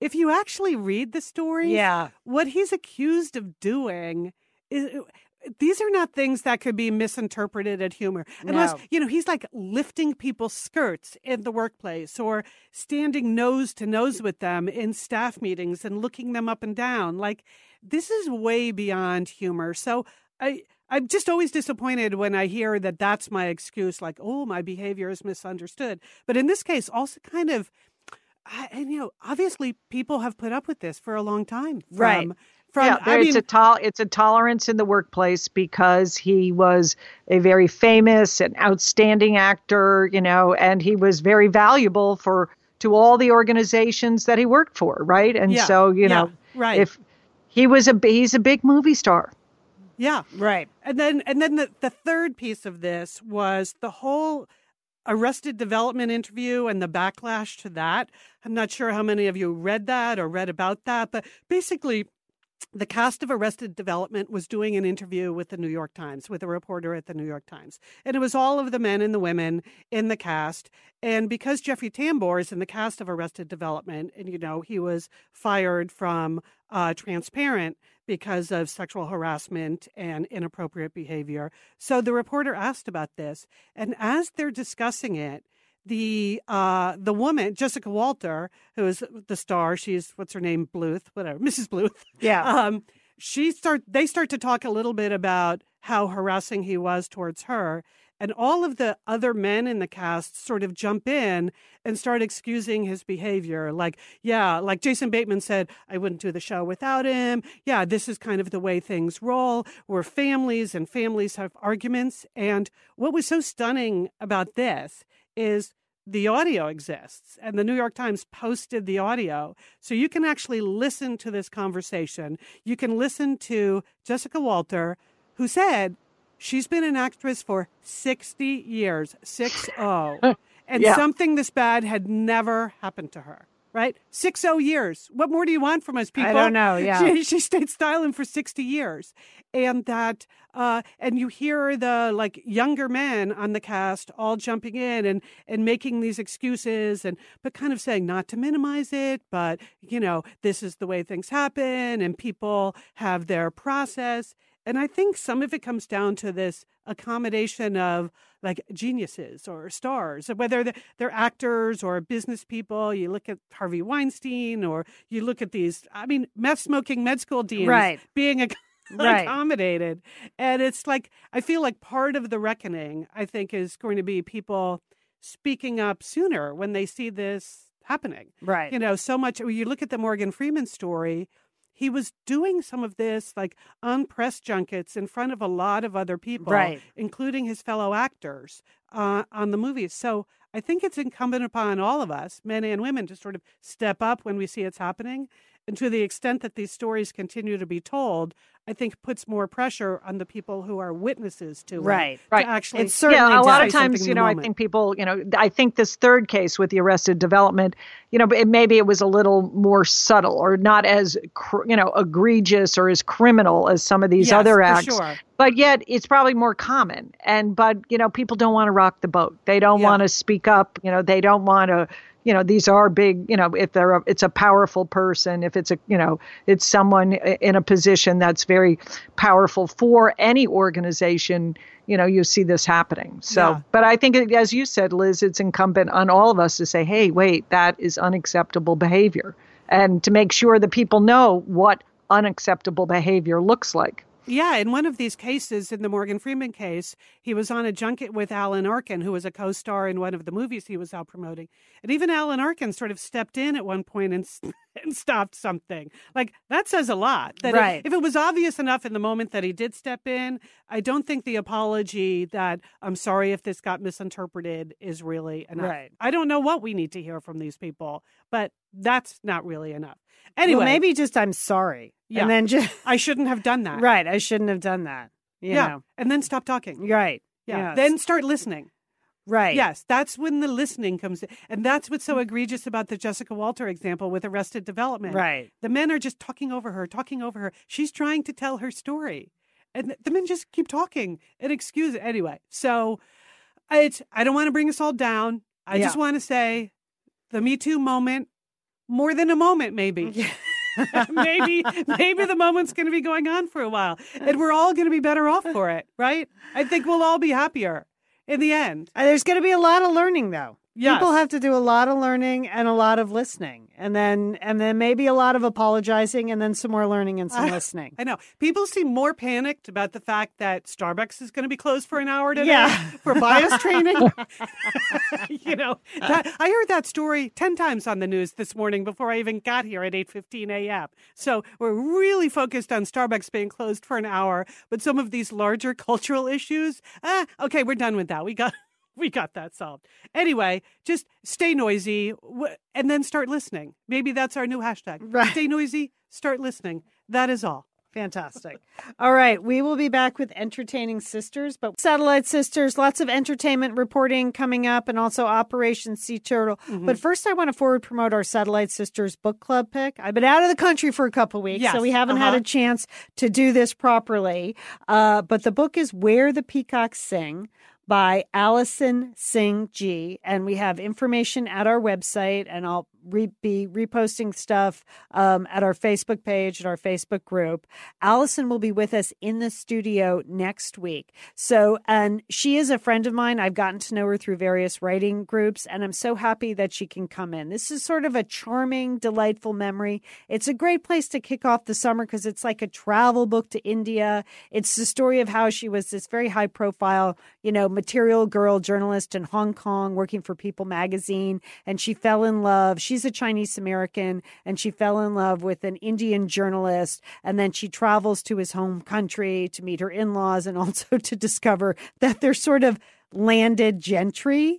if you actually read the story, Yeah. what he's accused of doing is these are not things that could be misinterpreted as humor. Unless, No. you know, he's like lifting people's skirts in the workplace or standing nose to nose with them in staff meetings and looking them up and down. Like, this is way beyond humor. So I. I'm just always disappointed when I hear that that's my excuse, like, oh, my behavior is misunderstood. But in this case, also kind of, I, and you know, obviously people have put up with this for a long time. From, Right. From, yeah, I there- it's mean, a tol- it's a tolerance in the workplace because he was a very famous and outstanding actor, you know, and he was very valuable for to all the organizations that he worked for, right? And Yeah, so, you yeah, know, right. if he was a he's a big movie star. Yeah. Right. And then and then the, the third piece of this was the whole arrested development interview and the backlash to that. I'm not sure how many of you read that or read about that, but basically the cast of Arrested Development was doing an interview with the New York Times, with a reporter at the New York Times. And it was all of the men and the women in the cast. And because Jeffrey Tambor is in the cast of Arrested Development, and you know, he was fired from uh, Transparent because of sexual harassment and inappropriate behavior. So the reporter asked about this. And as they're discussing it, the uh the woman Jessica Walter, who is the star, she's what's her name, Bluth, whatever, Mrs. Bluth. Yeah. Um, she start they start to talk a little bit about how harassing he was towards her, and all of the other men in the cast sort of jump in and start excusing his behavior. Like, yeah, like Jason Bateman said, I wouldn't do the show without him. Yeah, this is kind of the way things roll. We're families, and families have arguments. And what was so stunning about this is the audio exists and the New York Times posted the audio so you can actually listen to this conversation. You can listen to Jessica Walter who said she's been an actress for 60 years, 60 and Yeah. something this bad had never happened to her. Right? 60 years. What more do you want from us people? I don't know, yeah. She, she stayed styling for 60 years. And that uh and you hear the like younger men on the cast all jumping in and and making these excuses and but kind of saying not to minimize it, but you know, this is the way things happen and people have their process. And I think some of it comes down to this accommodation of like geniuses or stars, uh, whether they're, they're actors or business people. You look at Harvey Weinstein or you look at these, I mean, meth smoking med school deans Right. being ac- Right. accommodated. And it's like, I feel like part of the reckoning, I think, is going to be people speaking up sooner when they see this happening Right. you know so much when you look at the morgan freeman story he was doing some of this like on press junkets in front of a lot of other people Right. including his fellow actors uh, on the movies so i think it's incumbent upon all of us men and women to sort of step up when we see it's happening and to the extent that these stories continue to be told i think puts more pressure on the people who are witnesses to it Right. to Right. actually It's certainly yeah, a lot of times, you know, I think people, you know, I think this third case with the arrested development, you know, it, maybe it was a little more subtle or not as, cr- you know, egregious or as criminal as some of these Yes, other acts. sure. But yet, it's probably more common. And but you know, people don't want to rock the boat. They don't Yeah. want to speak up. You know, they don't want to. You know, these are big. You know, if they're a, it's a powerful person, if it's a you know, it's someone in a position that's very powerful for any organization. You know, you see this happening. So, Yeah. but I think, it- as you said, Liz, it's incumbent on all of us to say, hey, wait, that is unacceptable behavior, and to make sure that people know what unacceptable behavior looks like. Yeah, in one of these cases, in the Morgan Freeman case, he was on a junket with Alan Arkin, who was a co star in one of the movies he was out promoting. And even Alan Arkin sort of stepped in at one point and, and stopped something. Like, that says a lot. That if- if it was obvious enough in the moment that he did step in, I don't think the apology that I'm sorry if this got misinterpreted is really enough. Right. I don't know what we need to hear from these people, but that's not really enough. Anyway, Well, maybe just I'm sorry. Yeah. And then just I shouldn't have done that. right. I shouldn't have done that. You yeah. know. And then stop talking. Right. Yeah. Yes. Then start listening. right. Yes, that's when the listening comes in. And that's what's so egregious about the Jessica Walter example with Arrested Development. Right. The men are just talking over her, talking over her. She's trying to tell her story. And the men just keep talking and excuse it. Anyway, so it's, I don't want to bring us all down. I just want to say the Me Too moment, more than a moment, maybe. maybe maybe the moment's going to be going on for a while, and we're all going to be better off for it, right? I think we'll all be happier in the end. Uh, There's going to be a lot of learning, though. Yes. People have to do a lot of learning and a lot of listening, and then and then maybe a lot of apologizing, and then some more learning and some listening. I know people seem more panicked about the fact that Starbucks is going to be closed for an hour today Yeah. for bias training. you know, that, I heard that story ten times on the news this morning before I even got here at eight fifteen a.m. So we're really focused on Starbucks being closed for an hour, but some of these larger cultural issues, ah, okay, we're done with that. We got. We got that solved. Anyway, just stay noisy and then start listening. Maybe that's our new hashtag. Right. Stay noisy, start listening. That is all. Fantastic. All right. We will be back with Entertaining Sisters, but Satellite Sisters, lots of entertainment reporting coming up and also Operation Sea Turtle. Mm-hmm. But first, I want to forward promote our Satellite Sisters book club pick. I've been out of the country for a couple weeks, Yes, so we haven't had uh-huh. a chance to do this properly. Uh, but the book is Where the Peacocks Sing by Alison Singh Gee. And we have information at our website, and I'll re- be reposting stuff um, at our Facebook page and our Facebook group. Alison will be with us in the studio next week. So, and she is a friend of mine. I've gotten to know her through various writing groups, and I'm so happy that she can come in. This is sort of a charming, delightful memory. It's a great place to kick off the summer because it's like a travel book to India. It's the story of how she was this very high profile, you know, material girl journalist in Hong Kong working for People magazine, and she fell in love. She's a Chinese American, and she fell in love with an Indian journalist, and then she travels to his home country to meet her in laws and also to discover that they're sort of landed gentry.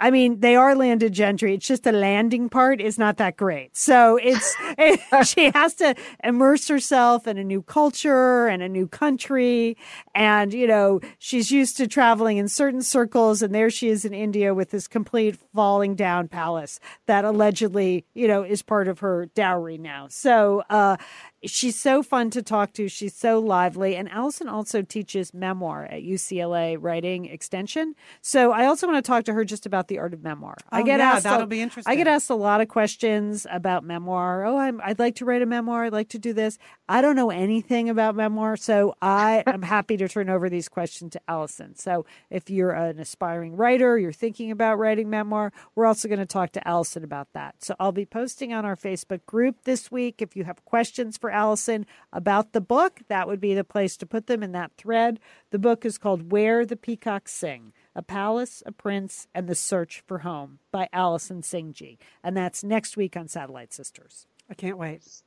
I mean, they are landed gentry. It's just the landing part is not that great. So it's it, she has to immerse herself in a new culture and a new country, and you know she's used to traveling in certain circles, and there she is in India with this complete falling down palace that allegedly you know is part of her dowry now. So. uh She's so fun to talk to. She's so lively. And Alison also teaches memoir at UCLA Writing Extension. So I also want to talk to her just about the art of memoir. I Oh, get yeah, asked that'll a, be I get asked a lot of questions about memoir. Oh, I'm, I'd like to write a memoir. I'd like to do this. I don't know anything about memoir, so I am happy to turn over these questions to Alison. So if you're an aspiring writer, you're thinking about writing memoir, we're also going to talk to Alison about that. So I'll be posting on our Facebook group this week. If you have questions for Alison about the book, that would be the place to put them in that thread. The book is called Where the Peacocks Sing A Palace, a Prince, and the Search for Home by Alison Singh Gee. And that's next week on Satellite Sisters. I can't wait.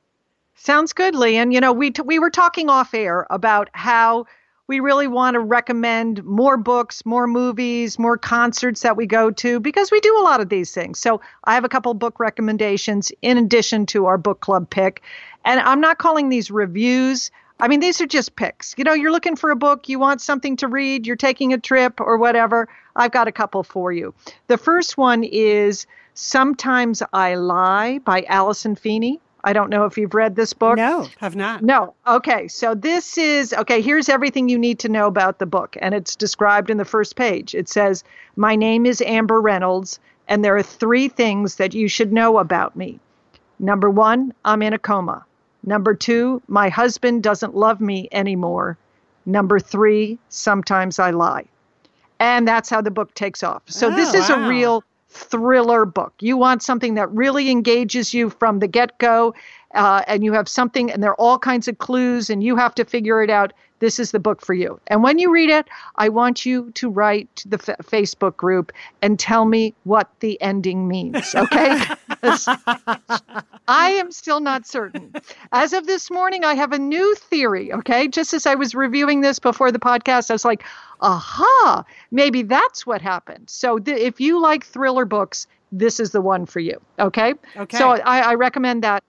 Sounds good, Lee. And you know, we t- we were talking off air about how we really want to recommend more books, more movies, more concerts that we go to because we do a lot of these things. So I have a couple book recommendations in addition to our book club pick. And I'm not calling these reviews. I mean, these are just picks. You know, you're looking for a book, you want something to read, you're taking a trip or whatever. I've got a couple for you. The first one is Sometimes I Lie by Alice Feeney. I don't know if you've read this book. No. Have not. No. Okay. So this is okay. Here's everything you need to know about the book, and it's described in the first page. It says, My name is Amber Reynolds, and there are three things that you should know about me. Number one, I'm in a coma. Number two, my husband doesn't love me anymore. Number three, sometimes I lie. And that's how the book takes off. So this Oh, is wow. a real thriller book. You want something that really engages you from the get go, uh, and you have something, and there are all kinds of clues, and you have to figure it out. This is the book for you. And when you read it, I want you to write to the f- Facebook group and tell me what the ending means, okay? 'Cause I am still not certain. As of this morning, I have a new theory, okay? Just as I was reviewing this before the podcast, I was like, aha, maybe that's what happened. So th- if you like thriller books, this is the one for you, okay? Okay. So I, I recommend that.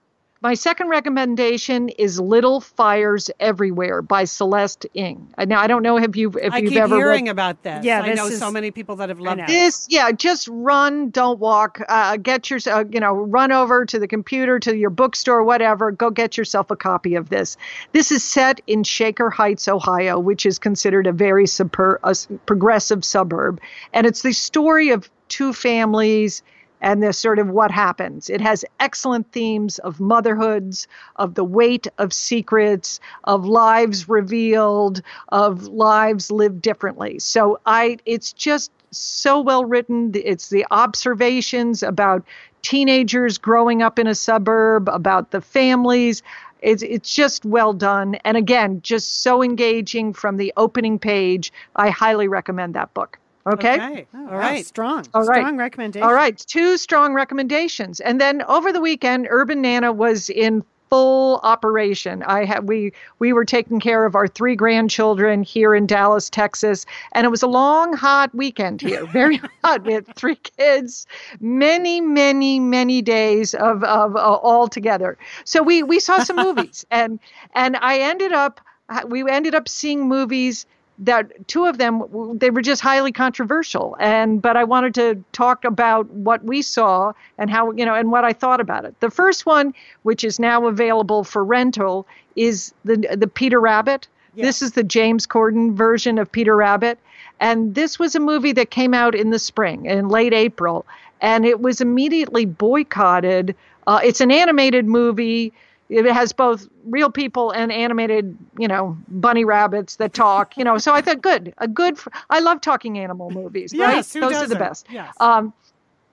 My second recommendation is Little Fires Everywhere by Celeste Ng. Uh, Now I don't know if you if I you've keep ever hearing read about this. Yeah, I this know is- so many people that have loved it. this. Yeah, just run, don't walk. Uh, get your uh, you know run over to the computer to your bookstore, whatever. Go get yourself a copy of this. This is set in Shaker Heights, Ohio, which is considered a very super, a s- progressive suburb, and it's the story of two families and this sort of what happens. It has excellent themes of motherhoods, of the weight of secrets, of lives revealed, of lives lived differently. So I it's just so well written. It's the observations about teenagers growing up in a suburb, about the families. It's, it's just well done. And again, just so engaging from the opening page. I highly recommend that book. Okay. okay. Oh, All right. Strong. All right. Strong recommendation. All right. Two strong recommendations. And then over the weekend, Urban Nana was in full operation. I had we we were taking care of our three grandchildren here in Dallas, Texas, and it was a long, hot weekend here. Very hot. We had three kids, many, many, many days of of uh, all together. So we we saw some movies, and and I ended up we ended up seeing movies that two of them they were just highly controversial. And but i wanted to talk about what we saw and how you know and what i thought about it. The first one which is now available for rental is the the peter rabbit. This is the james corden version of peter rabbit. And this was a movie that came out in the spring in late april. And it was immediately boycotted. Uh, it's an animated movie it has both real people and animated, you know, bunny rabbits that talk, you know. So I thought, good, a good. I love talking animal movies, yes, right? Those doesn't? are the best. Yes. Um,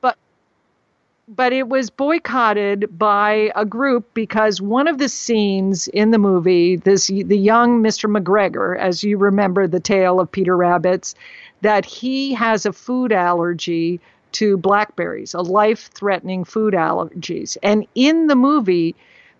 but but it was boycotted by a group because one of the scenes in the movie, this the young Mr. McGregor, as you remember the tale of Peter Rabbits, that he has a food allergy to blackberries, a life-threatening food allergies, and in the movie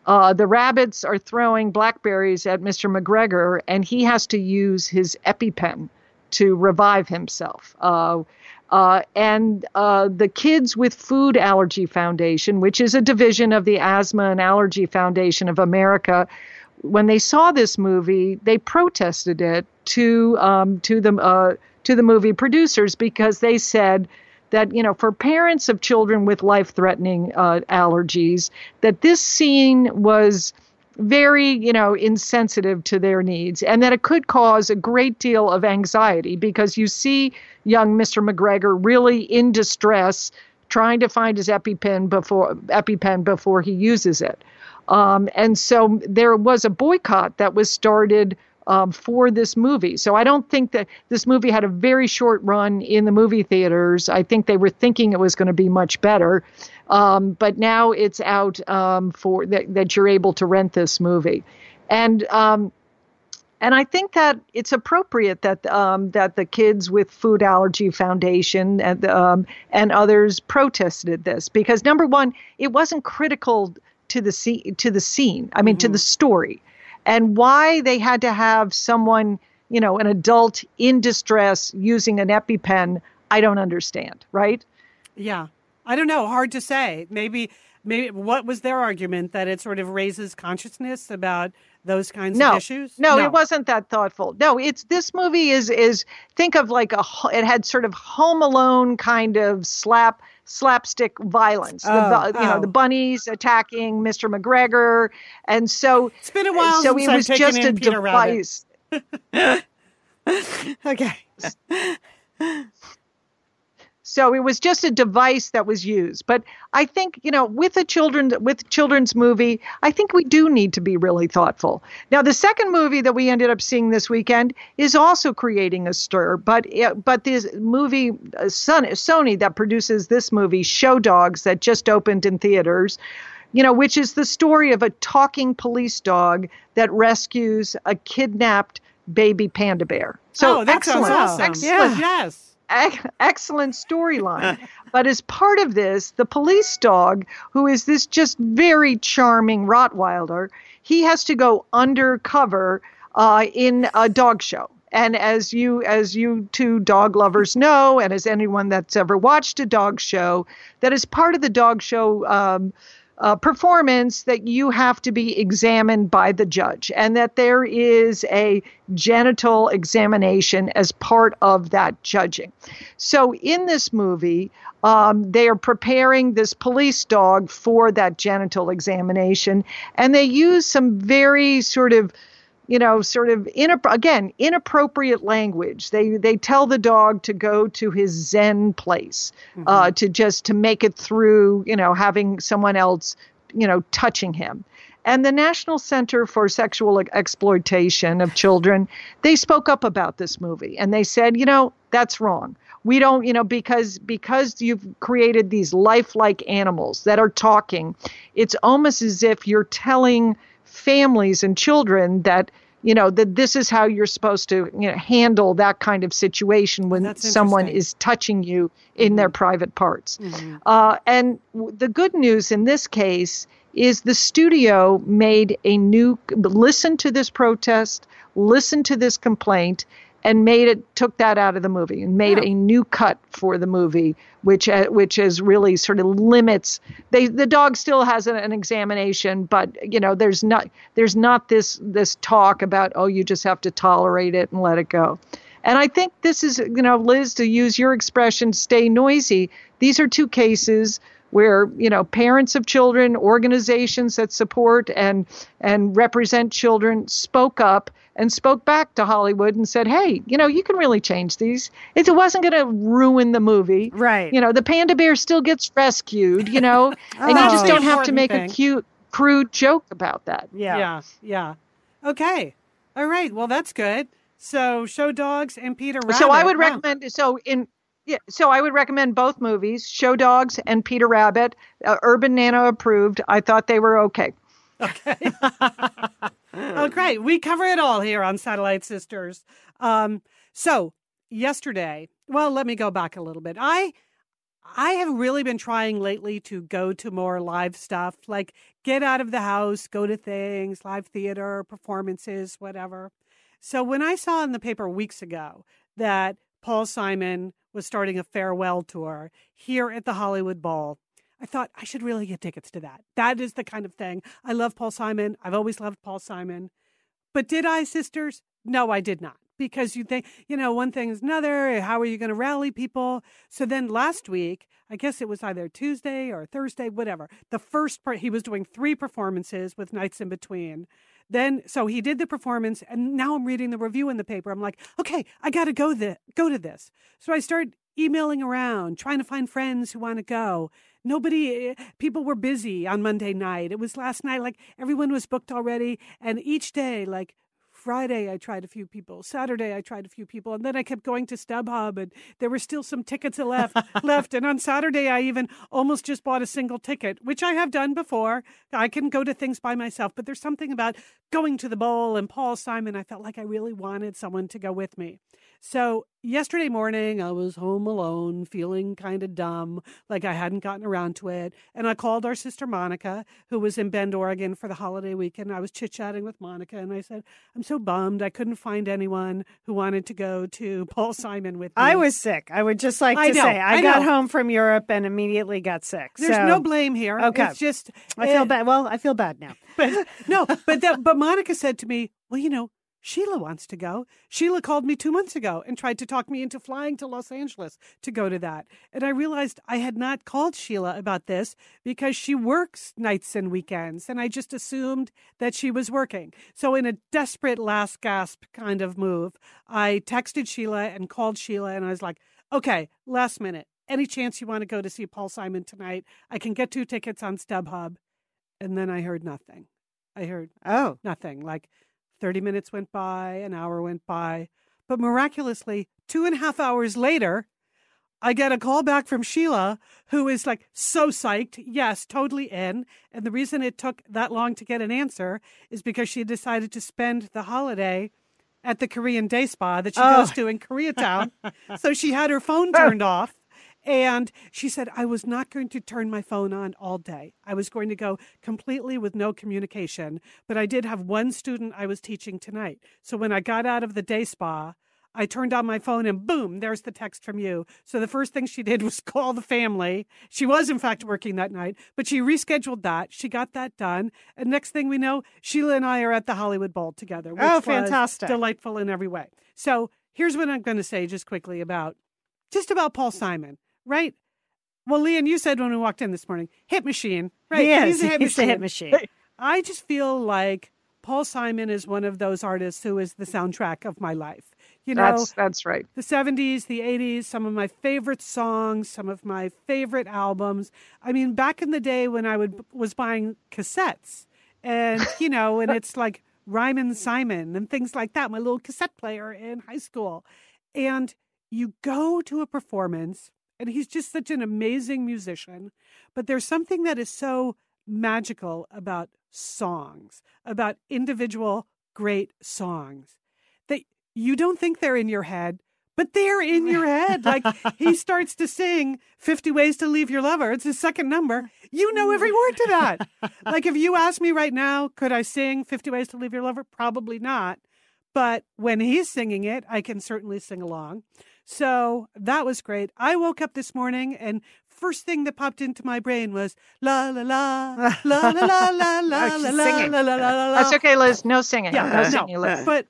uh, the rabbits are throwing blackberries at Mr. McGregor, and he has to use his EpiPen to revive himself. Uh, uh, and uh, the Kids with Food Allergy Foundation, which is a division of the Asthma and Allergy Foundation of America, when they saw this movie, they protested it to um, to the uh, to the movie producers because they said that you know for parents of children with life-threatening uh, allergies that this scene was very you know insensitive to their needs and that it could cause a great deal of anxiety because you see young mr mcgregor really in distress trying to find his epipen before epipen before he uses it. Um, and so there was a boycott that was started um, for this movie. So I don't think that this movie had a very short run in the movie theaters. I think they were thinking it was going to be much better. Um, but now it's out um, for that, that you're able to rent this movie. And um, and I think that it's appropriate that um, that the Kids with Food Allergy Foundation and um, and others protested this because number one, it wasn't critical to the scene to the scene. I mean, mm-hmm. to the story and why they had to have someone, you know, an adult in distress using an EpiPen, I don't understand, right? Yeah. I don't know, hard to say. Maybe maybe what was their argument that it sort of raises consciousness about those kinds no, of issues? No, no, it wasn't that thoughtful. No, it's this movie is is think of like a it had sort of Home Alone kind of slap slapstick violence. Oh, the, you know, oh. the bunnies attacking Mr. McGregor, and so it's been a while so it was just a device. okay. So it was just a device that was used. But I think, you know, with a children with children's movie, I think we do need to be really thoughtful. Now, the second movie that we ended up seeing this weekend is also creating a stir, but but this movie uh, Sony that produces this movie, Show Dogs, that just opened in theaters, you know, which is the story of a talking police dog that rescues a kidnapped baby panda bear. So oh, that excellent, sounds awesome. excellent, Yes. Excellent storyline. but as part of this, the police dog, who is this just very charming Rottweiler, he has to go undercover uh, in a dog show. And as you as you two dog lovers know, and as anyone that's ever watched a dog show, that is part of the dog show um, uh, performance that you have to be examined by the judge, and that there is a genital examination as part of that judging. So in this movie, um, they are preparing this police dog for that genital examination, and they use some very sort of you know, sort of in again inappropriate language. They they tell the dog to go to his Zen place, mm-hmm. uh, to just to make it through, you know, having someone else, you know, touching him. And the National Center for Sexual Exploitation of Children, they spoke up about this movie and they said, you know, that's wrong. We don't, you know, because because you've created these lifelike animals that are talking, it's almost as if you're telling families and children that you know that this is how you're supposed to you know, handle that kind of situation when someone is touching you in mm-hmm. their private parts mm-hmm. uh, and w- the good news in this case is the studio made a new listen to this protest listen to this complaint and made it took that out of the movie and made yeah. a new cut for the movie which uh, which is really sort of limits they the dog still has an, an, examination but you know there's not there's not this this talk about oh you just have to tolerate it and let it go and i think this is you know liz to use your expression stay noisy these are two cases where you know parents of children organizations that support and and represent children spoke up and spoke back to Hollywood and said, "Hey, you know, you can really change these. It wasn't going to ruin the movie, right? You know, the panda bear still gets rescued, you know, oh, and you just oh. don't have to make thing. a cute, crude joke about that. Yeah, yeah, yeah. Okay, all right. Well, that's good. So, Show Dogs and Peter Rabbit. So, I would recommend. So, in yeah, so I would recommend both movies, Show Dogs and Peter Rabbit, uh, Urban Nana approved. I thought they were okay. Okay. oh, great. We cover it all here on Satellite Sisters. Um, so yesterday, well, let me go back a little bit. I I have really been trying lately to go to more live stuff, like get out of the house, go to things, live theater, performances, whatever. So when I saw in the paper weeks ago that Paul Simon was starting a farewell tour here at the Hollywood Bowl, I thought I should really get tickets to that. That is the kind of thing. I love Paul Simon. I've always loved Paul Simon. But did I, sisters? No, I did not. Because you think, you know, one thing is another. How are you going to rally people? So then last week, I guess it was either Tuesday or Thursday, whatever. The first part, he was doing three performances with nights in between. Then, so he did the performance, and now I'm reading the review in the paper. I'm like, okay, I got to go the go to this. So I start emailing around, trying to find friends who want to go nobody eh, people were busy on monday night it was last night like everyone was booked already and each day like Friday, I tried a few people. Saturday, I tried a few people, and then I kept going to StubHub, and there were still some tickets left. left, and on Saturday, I even almost just bought a single ticket, which I have done before. I can go to things by myself, but there's something about going to the bowl and Paul Simon. I felt like I really wanted someone to go with me. So yesterday morning, I was home alone, feeling kind of dumb, like I hadn't gotten around to it. And I called our sister Monica, who was in Bend, Oregon for the holiday weekend. I was chit chatting with Monica, and I said, I'm so bummed. I couldn't find anyone who wanted to go to Paul Simon with me. I was sick. I would just like to I know, say, I, I got home from Europe and immediately got sick. There's so. no blame here. Okay. It's just. I feel bad. Well, I feel bad now. But no, but that, but Monica said to me, well, you know, Sheila wants to go. Sheila called me two months ago and tried to talk me into flying to Los Angeles to go to that. And I realized I had not called Sheila about this because she works nights and weekends. And I just assumed that she was working. So, in a desperate last gasp kind of move, I texted Sheila and called Sheila. And I was like, okay, last minute. Any chance you want to go to see Paul Simon tonight? I can get two tickets on StubHub. And then I heard nothing. I heard, oh, nothing. Like, 30 minutes went by, an hour went by. But miraculously, two and a half hours later, I get a call back from Sheila, who is like so psyched. Yes, totally in. And the reason it took that long to get an answer is because she decided to spend the holiday at the Korean day spa that she oh. goes to in Koreatown. so she had her phone oh. turned off and she said, I was not going to turn my phone on all day. I was going to go completely with no communication. But I did have one student I was teaching tonight. So when I got out of the day spa, I turned on my phone and boom, there's the text from you. So the first thing she did was call the family. She was, in fact, working that night, but she rescheduled that. She got that done. And next thing we know, Sheila and I are at the Hollywood Bowl together. oh, fantastic. delightful in every way. So here's what I'm going to say just quickly about just about Paul Simon right? Well, Lian, you said when we walked in this morning, hit machine, right? He is. He's a hit, He's machine. A hit machine. I just feel like Paul Simon is one of those artists who is the soundtrack of my life. You know, That's that's right. the 70s, the 80s, some of my favorite songs, some of my favorite albums. I mean, back in the day when I would was buying cassettes and, you know, and it's like Rhymin' Simon and things like that, my little cassette player in high school. And you go to a performance and he's just such an amazing musician, but there's something that is so magical about songs, about individual great songs that you don't think they're in your head, but they're in your head. Like he starts to sing 50 Ways to Leave Your Lover. It's his second number. You know every word to that. like if you ask me right now, could I sing 50 Ways to Leave Your Lover? Probably not. But when he's singing it, I can certainly sing along. So that was great. I woke up this morning and first thing that popped into my brain was la la la la la la la la she's la la la la la la. That's okay, Liz. No singing. Yeah, no no. singing, Liz. But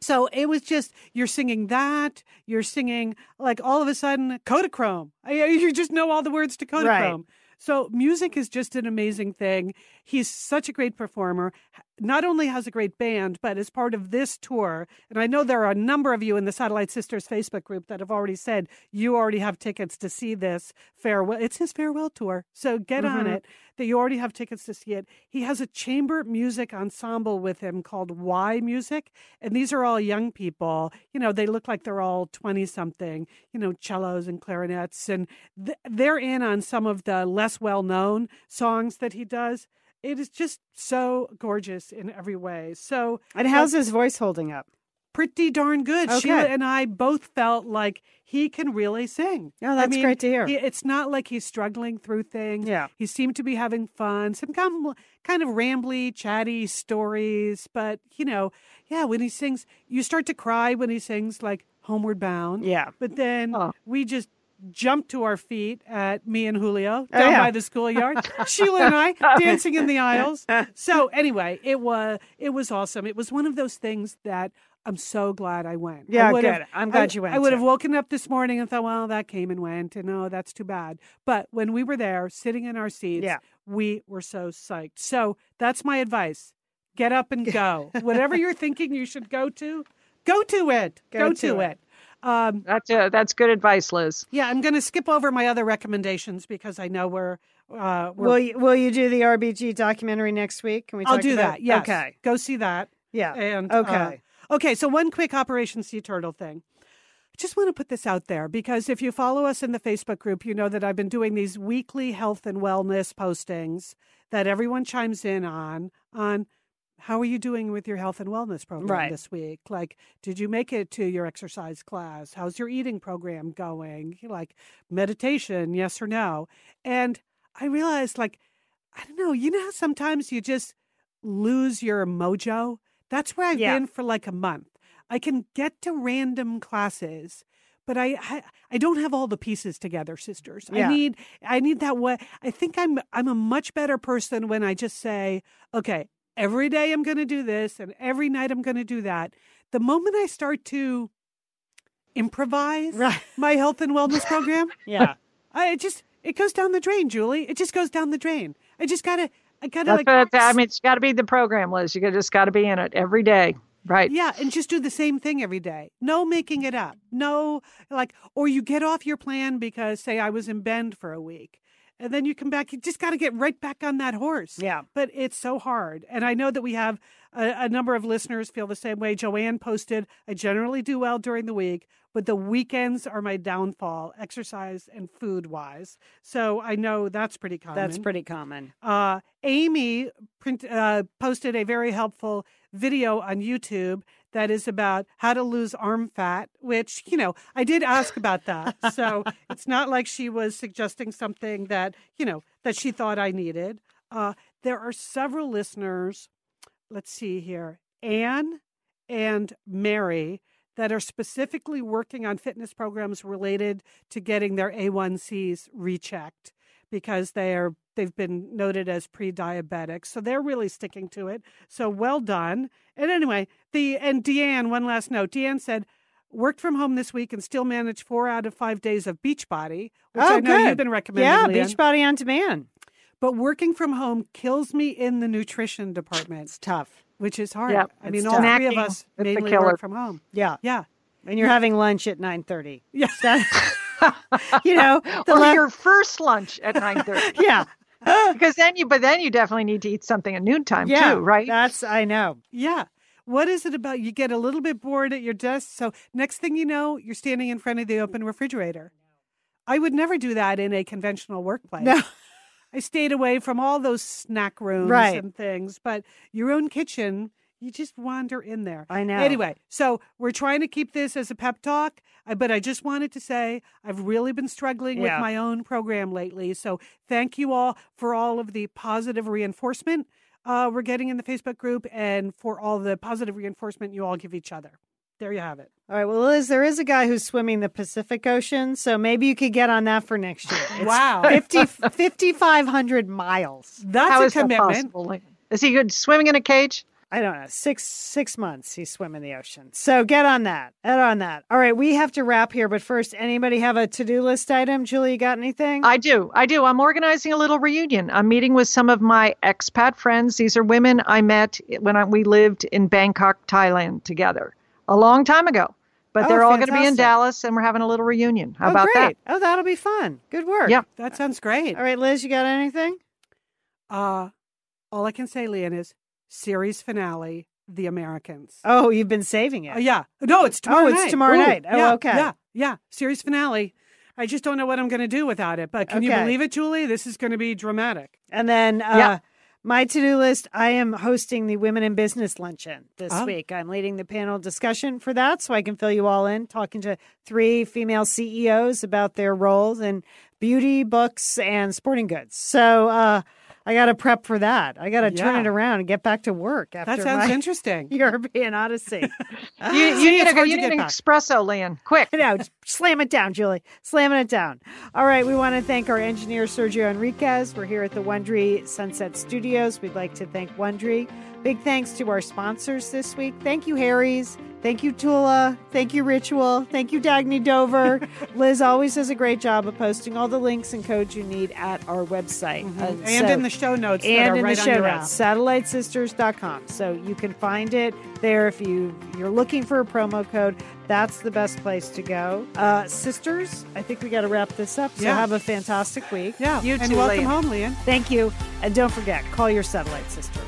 so it was just you're singing that, you're singing like all of a sudden Kodachrome. You just know all the words to Kodachrome. So music is just an amazing thing. He's such a great performer. Not only has a great band, but as part of this tour, and I know there are a number of you in the Satellite Sisters Facebook group that have already said you already have tickets to see this farewell. It's his farewell tour, so get on Mhm. it. That you already have tickets to see it. He has a chamber music ensemble with him called yMusic, and these are all young people. You know, they look like they're all twenty something. You know, cellos and clarinets, and th- they're in on some of the less well known songs that he does. It is just so gorgeous in every way. So And how's his voice holding up? pretty darn good. Okay. Sheila and I both felt like he can really sing. Oh, I that's mean, great to hear. he- it's not like he's struggling through things. Yeah. He seemed to be having fun, some kind of, kind of rambly, chatty stories. But, you know, yeah, when he sings, you start to cry when he sings like Homeward Bound. Yeah. But then Oh. we just jumped to our feet at me and Julio Oh, down yeah. by the schoolyard. Sheila and I dancing in the aisles. Uh-huh. So anyway, it was it was awesome. It was one of those things that I'm so glad I went. Yeah, would've- good. I'm glad I- you went, I would have woken up this morning and thought, well, that came and went, and oh, that's too bad. But when we were there, sitting in our seats, Yeah. we were so psyched. So that's my advice: get up and go. Whatever you're thinking you should go to, go to it. Go Go, to to, it. it. Um, That's uh, that's good advice, Liz. yeah, I'm going to skip over my other recommendations because I know we're. Uh, we're Will you, will you do the RBG documentary next week? Can we I'll do about that. Yes. Okay. Go see that. Yeah. And Okay. uh, okay. So one quick Operation Sea Turtle thing. I just want to put this out there because if you follow us in the Facebook group, you know that I've been doing these weekly health and wellness postings that everyone chimes in on on how are you doing with your health and wellness program Right. this week? Like, did you make it to your exercise class? How's your eating program going? Like meditation, yes or no? And I realized, like, I don't know, you know how sometimes you just lose your mojo? That's where I've Yeah. been for like a month. I can get to random classes, but I, I I don't have all the pieces together, sisters. Yeah. I need I need that way. I think I'm I'm a much better person when I just say, okay, every day I'm going to do this and every night I'm going to do that. The moment I start to improvise Right. my health and wellness program, Yeah. I it just it goes down the drain, Julie. It just goes down the drain. I just gotta I gotta That's like I mean, it's got to be the program, Liz. You just got to be in it every day, right? Yeah, and just do the same thing every day. No making it up. No, like, or you get off your plan because, say, I was in Bend for a week, and then you come back. You just got to get right back on that horse. Yeah. But it's so hard. And I know that we have a, a number of listeners feel the same way. Joanne posted, I generally do well during the week, but the weekends are my downfall, exercise and food wise. So I know that's pretty common. That's pretty common. Uh, Amy print, uh, posted a very helpful video on YouTube that is about how to lose arm fat, which, you know, I did ask about that. So it's not like she was suggesting something that, you know, that she thought I needed. Uh, there are several listeners, let's see here, Anne and Mary, that are specifically working on fitness programs related to getting their A1Cs rechecked because they are they've been noted as pre-diabetic so they're really sticking to it so well done and anyway the and deanne one last note deanne said worked from home this week and still managed four out of five days of beachbody which oh, i know good. you've been recommending Yeah, Lian. Beachbody on demand. but working from home kills me in the nutrition department It's tough. which is hard. Yeah, I it's mean, all three of us is the mainly work from home. Yeah. Yeah. And you're having lunch at 9:30. Yeah. you know, or your first lunch at 9:30. yeah. because then you but then you definitely need to eat something at noontime Yeah. too, right? That's I know. Yeah. What is it about? You get a little bit bored at your desk. So next thing you know, you're standing in front of the open refrigerator. I would never do that in a conventional workplace. No. I stayed away from all those snack rooms Right. and things, but your own kitchen, you just wander in there. I know. Anyway, so we're trying to keep this as a pep talk, uh, but I just wanted to say I've really been struggling Yeah. with my own program lately. So thank you all for all of the positive reinforcement uh, we're getting in the Facebook group and for all the positive reinforcement you all give each other. There you have it. All right. Well, Liz, there is a guy who's swimming the Pacific Ocean, so maybe you could get on that for next year. It's Wow. 50 5,500 miles. That's How a is that commitment. possible? Is he good swimming in a cage? I don't know, six six months he's swimming the ocean. So get on that. Get on that. All right, we have to wrap here, but first, anybody have a to do list item? Julie, you got anything? I do. I do. I'm organizing a little reunion. I'm meeting with some of my expat friends. These are women I met when I, we lived in Bangkok, Thailand together a long time ago. But Oh, they're all going to be in. Dallas and we're having a little reunion. How oh, about great. Oh, that'll be fun. Good work. Yep. That sounds great. All right, Liz, you got anything? Uh, all I can say, Lian, is series finale, The Americans. Oh, you've been saving it. Uh, yeah. No, it's tomorrow Oh, it's night. tomorrow Ooh, night. Oh, yeah, okay. Yeah, yeah. Series finale. I just don't know what I'm going to do without it. But can you believe it, Julie? This is going to be dramatic. And then uh, Yeah. my to do list I am hosting the Women in Business Luncheon this Oh. week. I'm leading the panel discussion for that so I can fill you all in, talking to three female CEOs about their roles in beauty, books, and sporting goods. So uh, I got to prep for that. I got to turn it around and get back to work after That sounds interesting. European odyssey. You, you ah, need, it's a, hard you to need get an back. espresso, Lian. Quick. Just Slam it down, Julie. Slamming it down. All right. We want to thank our engineer, Sergio Enriquez. We're here at the Wondery Sunset Studios. We'd like to thank Wondery. Big thanks to our sponsors this week. Thank you, Harry's. Thank you, Tula. Thank you, Ritual. Thank you, Dagne Dover. Liz always does a great job of posting all the links and codes you need at our website. Uh, Mm-hmm. and so- in the show notes and are in right the show notes, app. satellitesisters.com. So you can find it there if you you're looking for a promo code. That's the best place to go. Uh, sisters, I think we got to wrap this up. So Yeah. have a fantastic week. Yeah. You and too, welcome Lian. home, Lian. Thank you, and don't forget, call your satellite sister.